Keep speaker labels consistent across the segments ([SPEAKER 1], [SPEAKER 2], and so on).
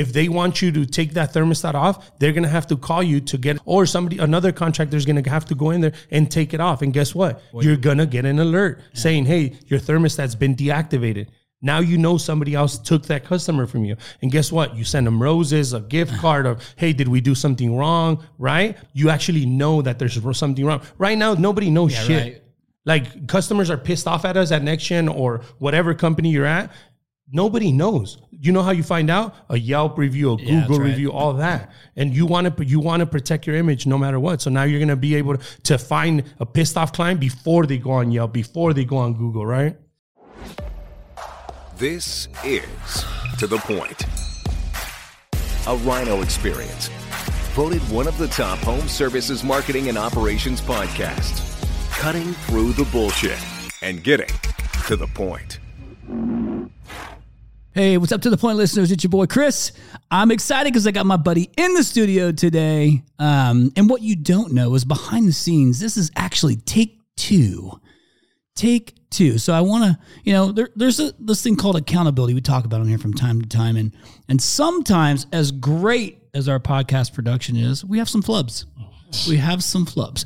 [SPEAKER 1] if they want you to take that thermostat off, they're gonna have to call you to get, or somebody, another contractor is gonna have to go in there and take it off. And guess what? You're gonna get an alert saying, "Hey, your thermostat's been deactivated." Now you know somebody else took that customer from you. And guess what? You send them roses, a gift card of, hey, did we do something wrong? Right? You actually know that there's something wrong. Right now, nobody knows shit.
[SPEAKER 2] right.
[SPEAKER 1] Like customers are pissed off at us at NexGen or whatever company you're at. Nobody knows. You know how you find out? A Yelp review, a
[SPEAKER 2] that's
[SPEAKER 1] Google
[SPEAKER 2] right.
[SPEAKER 1] review, all that. And you want to you want to protect your image no matter what. So now you're gonna be able to, to find a pissed off client before they go on Yelp, before they go on Google, right?
[SPEAKER 3] This is To The Point. A Rhino experience. Voted one of the top home services marketing and operations podcasts. Cutting through the bullshit and getting to the point.
[SPEAKER 2] Hey, what's up to the point, listeners? It's your boy Chris. I'm excited because I got my buddy in the studio today. Um, and what you don't know is behind the scenes, this is actually take two. Take two. So I want to, you know, there, there's a, this thing called accountability. We talk about on here from time to time, and and sometimes, as great as our podcast production is, we have some flubs. We have some flubs.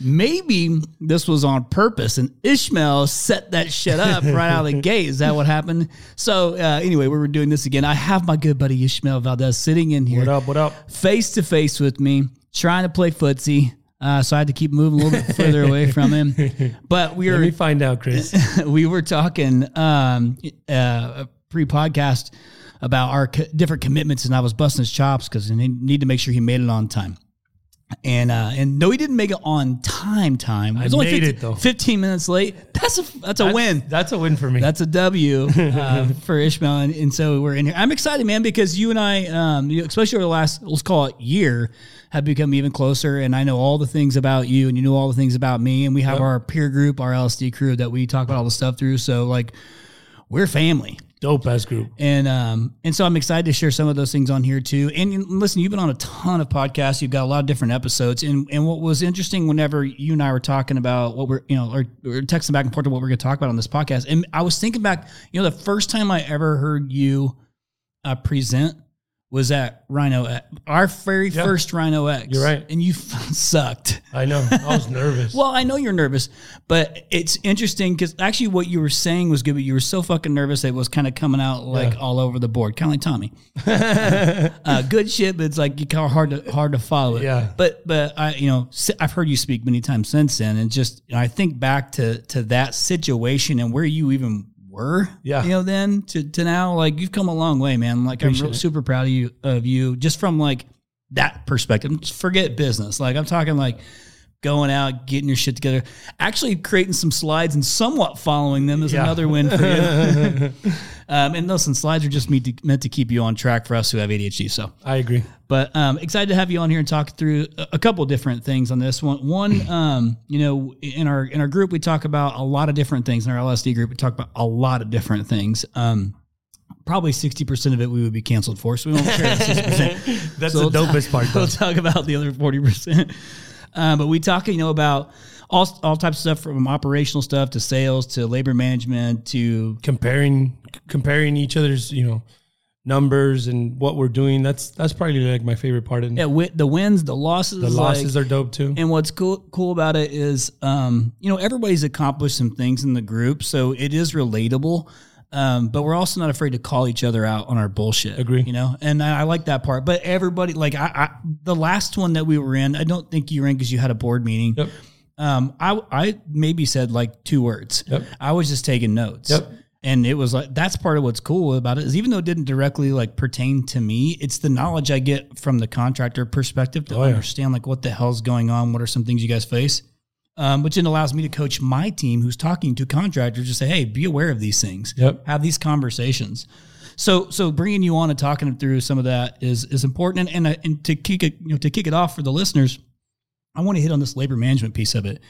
[SPEAKER 2] Maybe this was on purpose, and Ishmael set that shit up right out of the gate. Is that what happened? So uh, anyway, we were doing this again. I have my good buddy Ishmael Valdez sitting in here
[SPEAKER 1] What up? What up?
[SPEAKER 2] face to face with me, trying to play footsie. Uh, so I had to keep moving a little bit further away from him. But we
[SPEAKER 1] Let
[SPEAKER 2] were
[SPEAKER 1] me find out, Chris.
[SPEAKER 2] we were talking um, uh, pre-podcast about our co- different commitments, and I was busting his chops because I need to make sure he made it on time. And uh, and no, he didn't make it on time. Time. It was only
[SPEAKER 1] made
[SPEAKER 2] 15,
[SPEAKER 1] it, though.
[SPEAKER 2] Fifteen minutes late. That's a that's a win.
[SPEAKER 1] That's a win for me.
[SPEAKER 2] That's a W uh, for Ishmael, and, and so we're in here. I'm excited, man, because you and I, um, you- especially over the last let's call it year, have become even closer. And I know all the things about you, and you know all the things about me. And we have our peer group, our LSD crew that we talk about all the stuff through. So like, we're family.
[SPEAKER 1] Dope ass group.
[SPEAKER 2] And um and so I'm excited to share some of those things on here too. And listen, you've been on a ton of podcasts. You've got a lot of different episodes. And and what was interesting whenever you and I were talking about what we're you know or, or texting back and forth to what we're going to talk about on this podcast. And I was thinking back, you know, the first time I ever heard you uh, present was at Rhino X, our very
[SPEAKER 1] Yeah.
[SPEAKER 2] first Rhino X.
[SPEAKER 1] You're right.
[SPEAKER 2] And you sucked.
[SPEAKER 1] I know. I was nervous.
[SPEAKER 2] Well, I know you're nervous, but it's interesting because actually what you were saying was good, but you were so fucking nervous that it was kind of coming out like all over the board, kind of like Tommy. uh, good shit, but it's like you kind of hard to hard to follow it.
[SPEAKER 1] Yeah.
[SPEAKER 2] But but I you know I've heard you speak many times since then, and just you know, I think back to to that situation and where you even were.
[SPEAKER 1] Yeah.
[SPEAKER 2] You know, then to to now, like you've come a long way, man. Like I'm real- super proud of you of you just from like that perspective. Forget business. Like I'm talking like going out, getting your shit together, actually creating some slides and somewhat following them is
[SPEAKER 1] Yeah.
[SPEAKER 2] another win for you. um, and listen, slides are just meant to, meant to keep you on track for us who have ADHD. So,
[SPEAKER 1] I agree.
[SPEAKER 2] but um, excited to have you on here and talk through a, a couple different things on this one. One, um, you know, in our in our group we talk about a lot of different things. In our LSD group, we talk about a lot of different things. Um, probably sixty percent of it we would be canceled for, so we won't share sixty percent.
[SPEAKER 1] That's
[SPEAKER 2] So
[SPEAKER 1] the
[SPEAKER 2] we'll
[SPEAKER 1] dopest part. Though.
[SPEAKER 2] We'll talk about the other forty percent. Um, but we talk, you know, about all all types of stuff from operational stuff to sales to labor management to
[SPEAKER 1] comparing comparing each other's you know numbers and what we're doing. That's that's probably like my favorite part. And
[SPEAKER 2] yeah, the wins, the losses.
[SPEAKER 1] the losses
[SPEAKER 2] like-
[SPEAKER 1] are dope too.
[SPEAKER 2] And what's cool cool about it is, um, you know, everybody's accomplished some things in the group, so it is relatable. Um, but we're also not afraid to call each other out on our bullshit.
[SPEAKER 1] Agree.
[SPEAKER 2] You know, and I, I like that part. But everybody, like, I, I the last one that we were in, I don't think you were in because you had a board meeting.
[SPEAKER 1] Yep.
[SPEAKER 2] Um, I I maybe said like two words.
[SPEAKER 1] Yep.
[SPEAKER 2] I was just taking notes.
[SPEAKER 1] Yep.
[SPEAKER 2] And it was like that's part of what's cool about it is even though it didn't directly like pertain to me, it's the knowledge I get from the contractor perspective to
[SPEAKER 1] Oh, yeah.
[SPEAKER 2] understand like what the hell's going on, what are some things you guys face. Um, which then allows me to coach my team who's talking to contractors to say, hey, be aware of these things.
[SPEAKER 1] Yep.
[SPEAKER 2] Have these conversations. So, so bringing you on and talking through some of that is is important. And and, and to kick it, you know, to kick it off for the listeners, I want to hit on this labor management piece of it.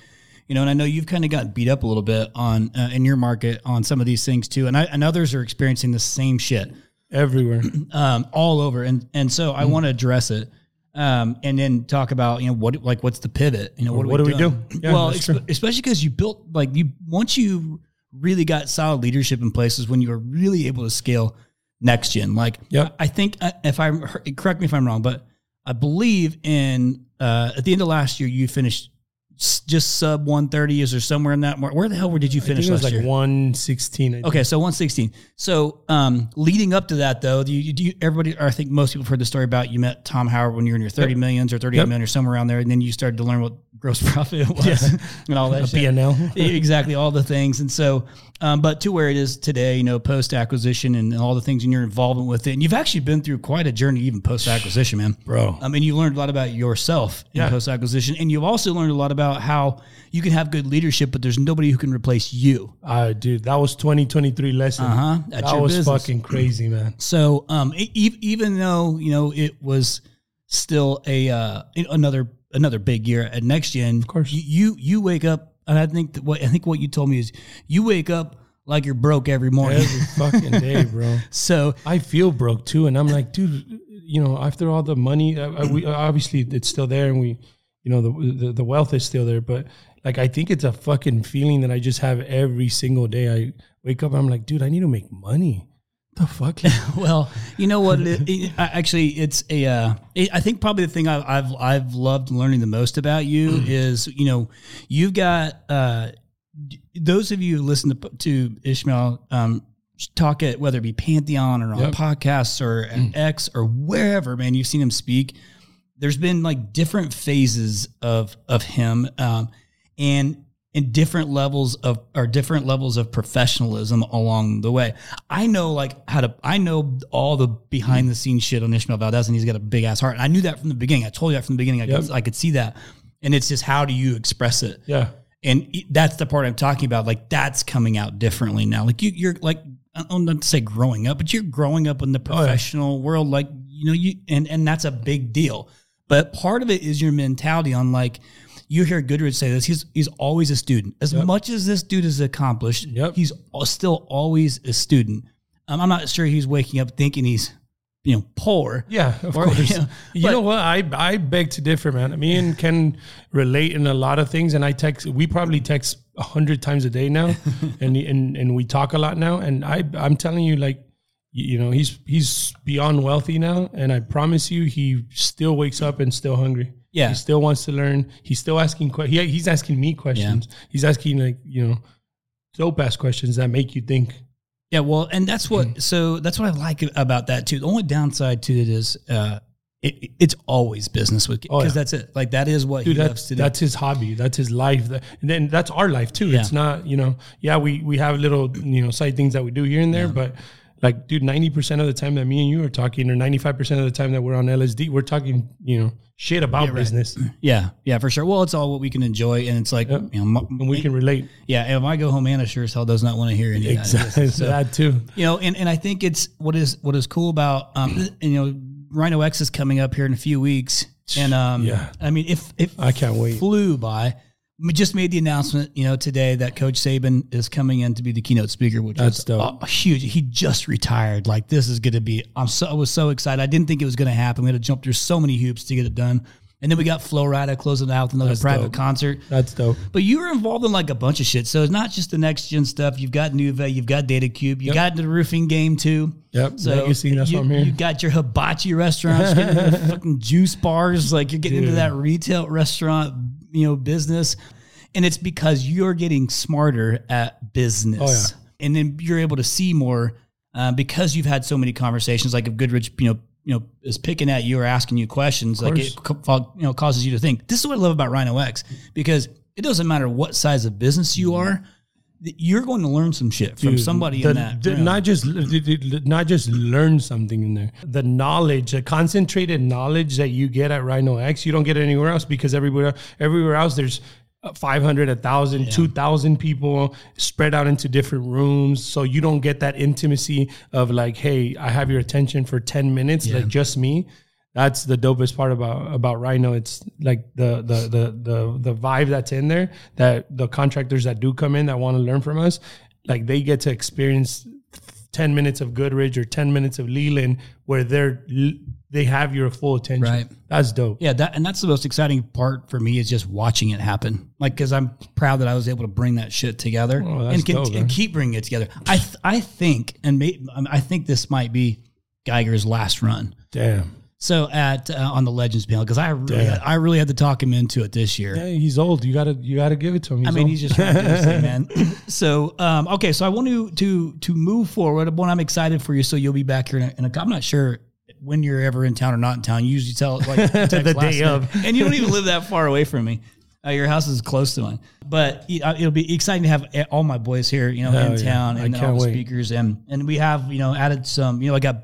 [SPEAKER 2] You know, and I know you've kind of gotten beat up a little bit on uh, in your market on some of these things too, and I and others are experiencing the same shit
[SPEAKER 1] Everywhere.
[SPEAKER 2] um, all over, and and so I want to address it, um, and then talk about you know what like what's the pivot? You know what,
[SPEAKER 1] What
[SPEAKER 2] are
[SPEAKER 1] do we do? Yeah,
[SPEAKER 2] well,
[SPEAKER 1] true.
[SPEAKER 2] especially because you built like you once you really got solid leadership in places when you were really able to scale. NexGen. Like,
[SPEAKER 1] Yep.
[SPEAKER 2] I think uh, if I correct me if I'm wrong, but I believe in uh, at the end of last year you finished just sub 130s or somewhere in that. mar- Where the hell where did you
[SPEAKER 1] I think
[SPEAKER 2] finish
[SPEAKER 1] it was
[SPEAKER 2] last
[SPEAKER 1] like
[SPEAKER 2] year?
[SPEAKER 1] 116. I think.
[SPEAKER 2] Okay, so 116. So, um, leading up to that, though, do you, do you, everybody, or I think most people have heard the story about you met Tom Howard when you were in your 30
[SPEAKER 1] Yep.
[SPEAKER 2] millions or 38
[SPEAKER 1] Yep.
[SPEAKER 2] million or somewhere around there, and then you started to learn what gross profit was and all that.
[SPEAKER 1] P&L.
[SPEAKER 2] exactly, all the things. And so, um, but to where it is today, you know, post acquisition and all the things and your involvement with it. And you've actually been through quite a journey, even post acquisition, man.
[SPEAKER 1] Bro.
[SPEAKER 2] I mean, you learned a lot about yourself in
[SPEAKER 1] Yeah.
[SPEAKER 2] post acquisition, and you've also learned a lot about how you can have good leadership, but there's nobody who can replace you.
[SPEAKER 1] Uh, dude, that was 2023 lesson.
[SPEAKER 2] Uh-huh. That's
[SPEAKER 1] That was
[SPEAKER 2] business.
[SPEAKER 1] fucking crazy, man.
[SPEAKER 2] So, um, e- even though you know it was still a uh, another another big year at NexGen, of
[SPEAKER 1] course.
[SPEAKER 2] you you wake up, and I think what I think what you told me is you wake up like you're broke every morning.
[SPEAKER 1] Every fucking day, bro.
[SPEAKER 2] so
[SPEAKER 1] I feel broke too, and I'm like, dude, you know, after all the money, uh, uh, we obviously it's still there, and we, you know, the, the the wealth is still there, but like I think it's a fucking feeling that I just have every single day. I wake up, and I'm like, dude, I need to make money. The fuck?
[SPEAKER 2] well, you know what? It, it, actually, it's a. Uh, it, I think probably the thing I've, I've I've loved learning the most about you is you know you've got uh, those of you who listen to, to Ishmael um, talk at whether it be Pantheon or on
[SPEAKER 1] Yep.
[SPEAKER 2] podcasts or at X or wherever, man, you've seen him speak. There's been like different phases of of him, um, and in different levels of or different levels of professionalism along the way. I know like how to I know all the behind the scenes shit on Ishmael Valdez and he's got a big ass heart. And I knew that from the beginning. I told you that from the beginning. I, could, I could see that. And it's just how do you express it?
[SPEAKER 1] yeah,
[SPEAKER 2] And that's the part I'm talking about. Like that's coming out differently now. Like you, you're like, I don't want to say growing up, but you're growing up in the
[SPEAKER 1] Oh, yeah.
[SPEAKER 2] professional world. Like, you know, you, and, and that's a big deal. But part of it is your mentality on like, you hear Goodrich say this. He's he's always a student. As much as this dude is accomplished,
[SPEAKER 1] Yep.
[SPEAKER 2] he's still always a student. Um, I'm not sure he's waking up thinking he's, you know, poor.
[SPEAKER 1] yeah, of
[SPEAKER 2] Or,
[SPEAKER 1] course.
[SPEAKER 2] you know,
[SPEAKER 1] You
[SPEAKER 2] but-
[SPEAKER 1] know what? I I beg to differ, man. Me and Ken relate in a lot of things, and I text. We probably text a hundred times a day now, and and and we talk a lot now. And I I'm telling you, like, you know, he's he's beyond wealthy now, and I promise you, he still wakes up and still hungry.
[SPEAKER 2] Yeah.
[SPEAKER 1] he still wants to learn. He's still asking. que- He, he's asking me questions. He's asking like you know, dope ass questions that make you think.
[SPEAKER 2] Yeah, well, and that's what. So that's what I like about that too. The only downside to it is, uh, it, it's always business with because
[SPEAKER 1] Oh, yeah.
[SPEAKER 2] that's it. Like that is what
[SPEAKER 1] dude
[SPEAKER 2] he
[SPEAKER 1] that's,
[SPEAKER 2] loves to do.
[SPEAKER 1] that's his hobby that's his life That- and then that's our life too
[SPEAKER 2] Yeah.
[SPEAKER 1] it's not you know yeah we we have little you know side things that we do here and there but like dude 90% of the time that me and you are talking or 95% of the time that we're on lsd we're talking you know shit about business
[SPEAKER 2] yeah, yeah, for sure. Well, it's all what we can enjoy, and it's like
[SPEAKER 1] Yep.
[SPEAKER 2] you know,
[SPEAKER 1] and we can relate
[SPEAKER 2] yeah. And if I go home, Anna sure as hell does not want to hear any of that. So,
[SPEAKER 1] that too
[SPEAKER 2] you know, and, and I think it's what is what is cool about um, you know, Rhino X is coming up here in a few weeks, and um,
[SPEAKER 1] Yeah.
[SPEAKER 2] I mean, if if
[SPEAKER 1] I can't wait.
[SPEAKER 2] flew by. We just made the announcement, you know, today that Coach Saban is coming in to be the keynote speaker, which
[SPEAKER 1] That's
[SPEAKER 2] is
[SPEAKER 1] dope.
[SPEAKER 2] uh, huge. He just retired. Like this is going to be. I'm so I was so excited. I didn't think it was going to happen. We had to jump through so many hoops to get it done, and then we got Flo Rida closing out with another
[SPEAKER 1] That's
[SPEAKER 2] private
[SPEAKER 1] dope.
[SPEAKER 2] concert.
[SPEAKER 1] that's dope
[SPEAKER 2] But you were involved in like a bunch of shit. So it's not just the NexGen stuff. You've got Nuve, you've got Data Cube, you
[SPEAKER 1] Yep.
[SPEAKER 2] got the roofing game too.
[SPEAKER 1] Yep,
[SPEAKER 2] So
[SPEAKER 1] Legacy, that's
[SPEAKER 2] you,
[SPEAKER 1] why I'm here.
[SPEAKER 2] You got your hibachi restaurants, getting into the fucking juice bars. Like you're getting into that retail restaurant, you know, business. And it's because you're getting smarter at business.
[SPEAKER 1] Oh,
[SPEAKER 2] And then you're able to see more uh, because you've had so many conversations. Like if Goodrich, you know, you know, is picking at you or asking you questions, like it you know causes you to think. This is what I love about Rhino X because it doesn't matter what size of business you mm-hmm. are, you're going to learn some shit from
[SPEAKER 1] Dude,
[SPEAKER 2] somebody
[SPEAKER 1] the-
[SPEAKER 2] in that.
[SPEAKER 1] the- not just not just learn something in there. The knowledge, the concentrated knowledge that you get at Rhino X, you don't get anywhere else because everywhere everywhere else there's. 500 1000 2000 people spread out into different rooms. So you don't get that intimacy of like hey i have your attention for 10 minutes like just me. That's the dopest part about about Rhino. It's like the the the the the vibe that's in there that the contractors that do come in that want to learn from us, like they get to experience 10 minutes of Goodrich or 10 minutes of Leland where they're they have your full attention.
[SPEAKER 2] Right.
[SPEAKER 1] That's dope.
[SPEAKER 2] Yeah, that and that's the most exciting part for me is just watching it happen. Like because I'm proud that I was able to bring that shit together
[SPEAKER 1] Oh,
[SPEAKER 2] and, can,
[SPEAKER 1] dope,
[SPEAKER 2] and keep bringing it together. I th- I think and may, I think this might be Geiger's last run.
[SPEAKER 1] Damn.
[SPEAKER 2] So at uh, on the Legends panel because I really
[SPEAKER 1] Damn.
[SPEAKER 2] I really had to talk him into it this year.
[SPEAKER 1] Yeah, he's old. You gotta you gotta give it to him. He's
[SPEAKER 2] I mean,
[SPEAKER 1] old.
[SPEAKER 2] he's just trying to do his thing, man. So, um, okay, so I want to to to move forward. One, I'm excited for you. So you'll be back here in a, in a I'm not sure when you're ever in town or not in town. You usually tell like
[SPEAKER 1] The day of.
[SPEAKER 2] and you don't even live that far away from me. Uh, your house is close to mine, but uh, it'll be exciting to have all my boys here, you know,
[SPEAKER 1] Hell
[SPEAKER 2] in
[SPEAKER 1] yeah.
[SPEAKER 2] town, and all the
[SPEAKER 1] wait.
[SPEAKER 2] speakers, and and we have you know added some, you know, I got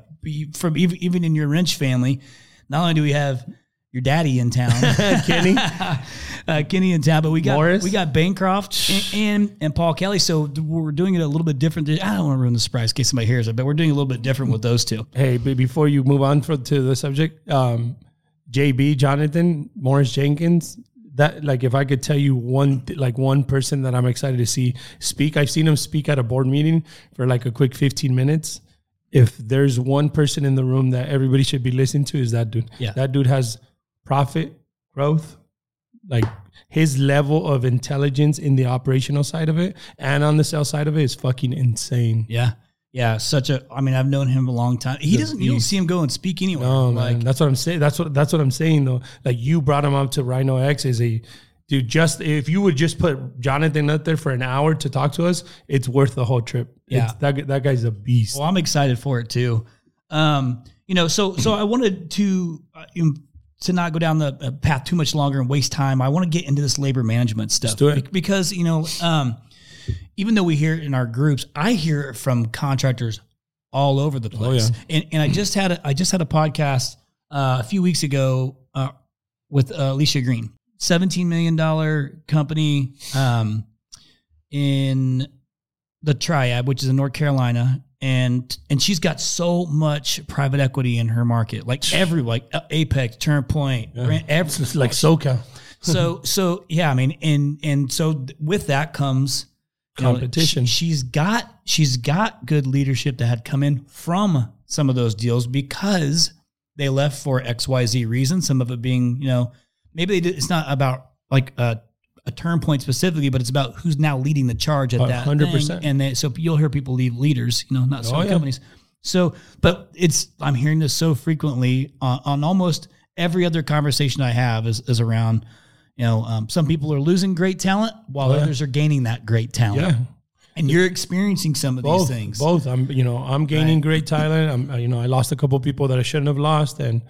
[SPEAKER 2] from even even in your wrench family. Not only do we have your daddy in town,
[SPEAKER 1] Kenny.
[SPEAKER 2] uh, Kenny in town, but we got
[SPEAKER 1] Morris.
[SPEAKER 2] we got Bancroft and, and and Paul Kelly. So we're doing it a little bit different. I don't want to ruin the surprise in case somebody hears it, but we're doing a little bit different with those two.
[SPEAKER 1] Hey, but before you move on for, to the subject, um, JB Jonathan Morris Jenkins. That like if I could tell you one like one person that I'm excited to see speak. I've seen him speak at a board meeting for like a quick 15 minutes. If there's one person in the room that everybody should be listening to, is that dude.
[SPEAKER 2] Yeah.
[SPEAKER 1] that dude has profit growth, like his level of intelligence in the operational side of it and on the sales side of it is fucking insane.
[SPEAKER 2] Yeah, yeah. Such a. I mean, I've known him a long time. He doesn't. You don't see him go and speak anywhere.
[SPEAKER 1] No,
[SPEAKER 2] like,
[SPEAKER 1] man. That's what I'm saying. That's what that's what I'm saying though. Like you brought him up to Rhino X is a dude. Just if you would just put Jonathan out there for an hour to talk to us, it's worth the whole trip.
[SPEAKER 2] Yeah.
[SPEAKER 1] It's, that that guy's a beast.
[SPEAKER 2] Well, I'm excited for it too. Um, you know, so so I wanted to uh, to not go down the uh, path too much longer and waste time. I want to get into this labor management stuff
[SPEAKER 1] do it.
[SPEAKER 2] Be- because you know, um, even though we hear it in our groups, I hear it from contractors all over the place.
[SPEAKER 1] Oh, yeah.
[SPEAKER 2] And and I just had a, I just had a podcast uh, a few weeks ago uh, with uh, Alicia Green, seventeen million dollar company um, in the Triad, which is in North Carolina, and and she's got so much private equity in her market, like every like uh, Apex, TurnPoint, Grant- every,
[SPEAKER 1] It's like SoCal
[SPEAKER 2] so so yeah, I mean, and and so with that comes you know,
[SPEAKER 1] competition.
[SPEAKER 2] she, has got she's got good leadership that had come in from some of those deals because they left for X Y Z reasons. Some of it being you know maybe they did, it's not about like a, a TurnPoint specifically, but it's about who's now leading the charge at that
[SPEAKER 1] hundred
[SPEAKER 2] thing.
[SPEAKER 1] percent.
[SPEAKER 2] And they, so you'll hear people leave leaders, you know, not certain
[SPEAKER 1] Oh, yeah.
[SPEAKER 2] companies. So, but it's I'm hearing this so frequently on, on almost every other conversation I have is, is around, you know, um, some people are losing great talent while
[SPEAKER 1] Oh, yeah.
[SPEAKER 2] others are gaining that great talent.
[SPEAKER 1] yeah.
[SPEAKER 2] And you're experiencing some of
[SPEAKER 1] both
[SPEAKER 2] these things.
[SPEAKER 1] both. I'm you know i'm gaining great talent i'm uh, you know i lost a couple people that i shouldn't have lost. And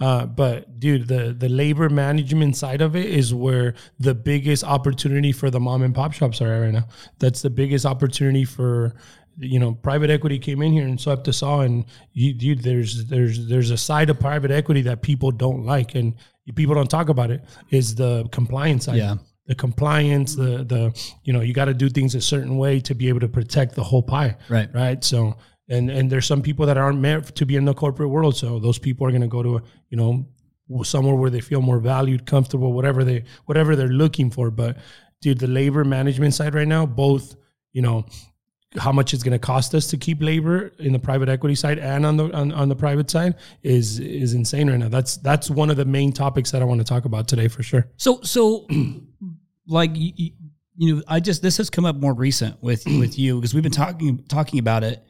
[SPEAKER 1] uh but dude the the labor management side of it is where the biggest opportunity for the mom and pop shops are right now. That's the biggest opportunity for you know private equity came in here and swept us all. And you dude there's there's there's a side of private equity that people don't like. And people don't talk about it is the compliance side.
[SPEAKER 2] Yeah.
[SPEAKER 1] The compliance, the the you know, you got to do things a certain way to be able to protect the whole pie.
[SPEAKER 2] Right.
[SPEAKER 1] Right. So and and there's some people that aren't meant to be in the corporate world. So those people are going to go to you know somewhere where they feel more valued, comfortable, whatever they whatever they're looking for. But dude, the labor management side right now, both you know how much it's going to cost us to keep labor in the private equity side and on the on, on the private side is is insane right now. That's that's one of the main topics that I want to talk about today for sure.
[SPEAKER 2] So, so like you, you- know, I just this has come up more recent with with you because we've been talking talking about it.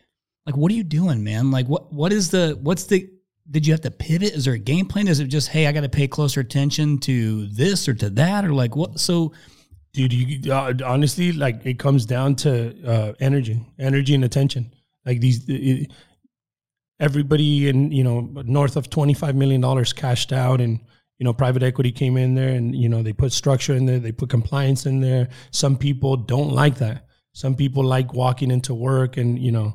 [SPEAKER 2] Like, what are you doing, man? Like, what what is the what's the did you have to pivot? Is there a game plan? Is it just hey, I got to pay closer attention to this or to that or like what? So,
[SPEAKER 1] dude you uh, honestly like it comes down to uh, energy energy and attention like these it, everybody in you know north of 25 million dollars cashed out and you know private equity came in there and you know they put structure in there they put compliance in there. Some people don't like that. Some people like walking into work and you know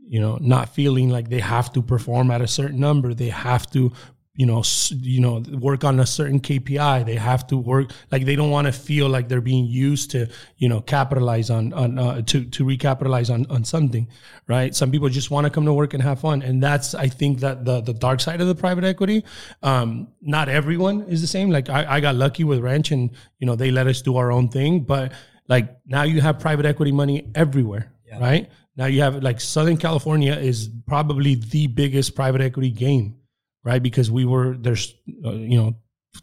[SPEAKER 1] you know not feeling like they have to perform at a certain number. They have to you know you know work on a certain KPI they have to work like they don't want to feel like they're being used to you know capitalize on on uh, to to recapitalize on on something right? Some people just want to come to work and have fun and that's I think that the the dark side of the private equity um not everyone is the same. Like I, I got lucky with Wrench and you know they let us do our own thing but like now you have private equity money everywhere right? Now you have like Southern California is probably the biggest private equity game, right? Because we were there's uh, you know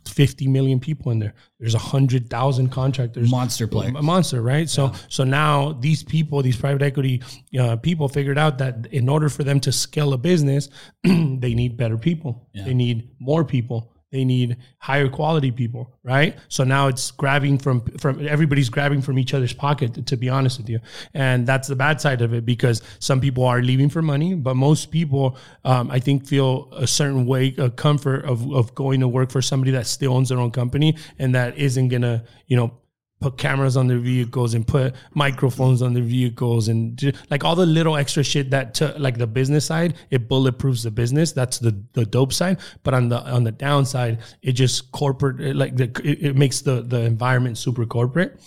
[SPEAKER 1] 50 million people in there. There's a hundred thousand contractors.
[SPEAKER 2] Monster player.
[SPEAKER 1] A monster, right? So so now these people, these private equity uh, people, figured out that in order for them to scale a business, they need better people. They need more people. They need higher quality people, right? So now it's grabbing from from everybody's grabbing from each other's pocket. To be honest with you, and that's the bad side of it because some people are leaving for money, but most people, um, I think, feel a certain way, a comfort of of going to work for somebody that still owns their own company and that isn't gonna, you know put cameras on their vehicles and put microphones on their vehicles and ju- like all the little extra shit that like the business side it bulletproofs the business. That's the the dope side. But on the on the downside it just corporate it, like the it, it makes the the environment super corporate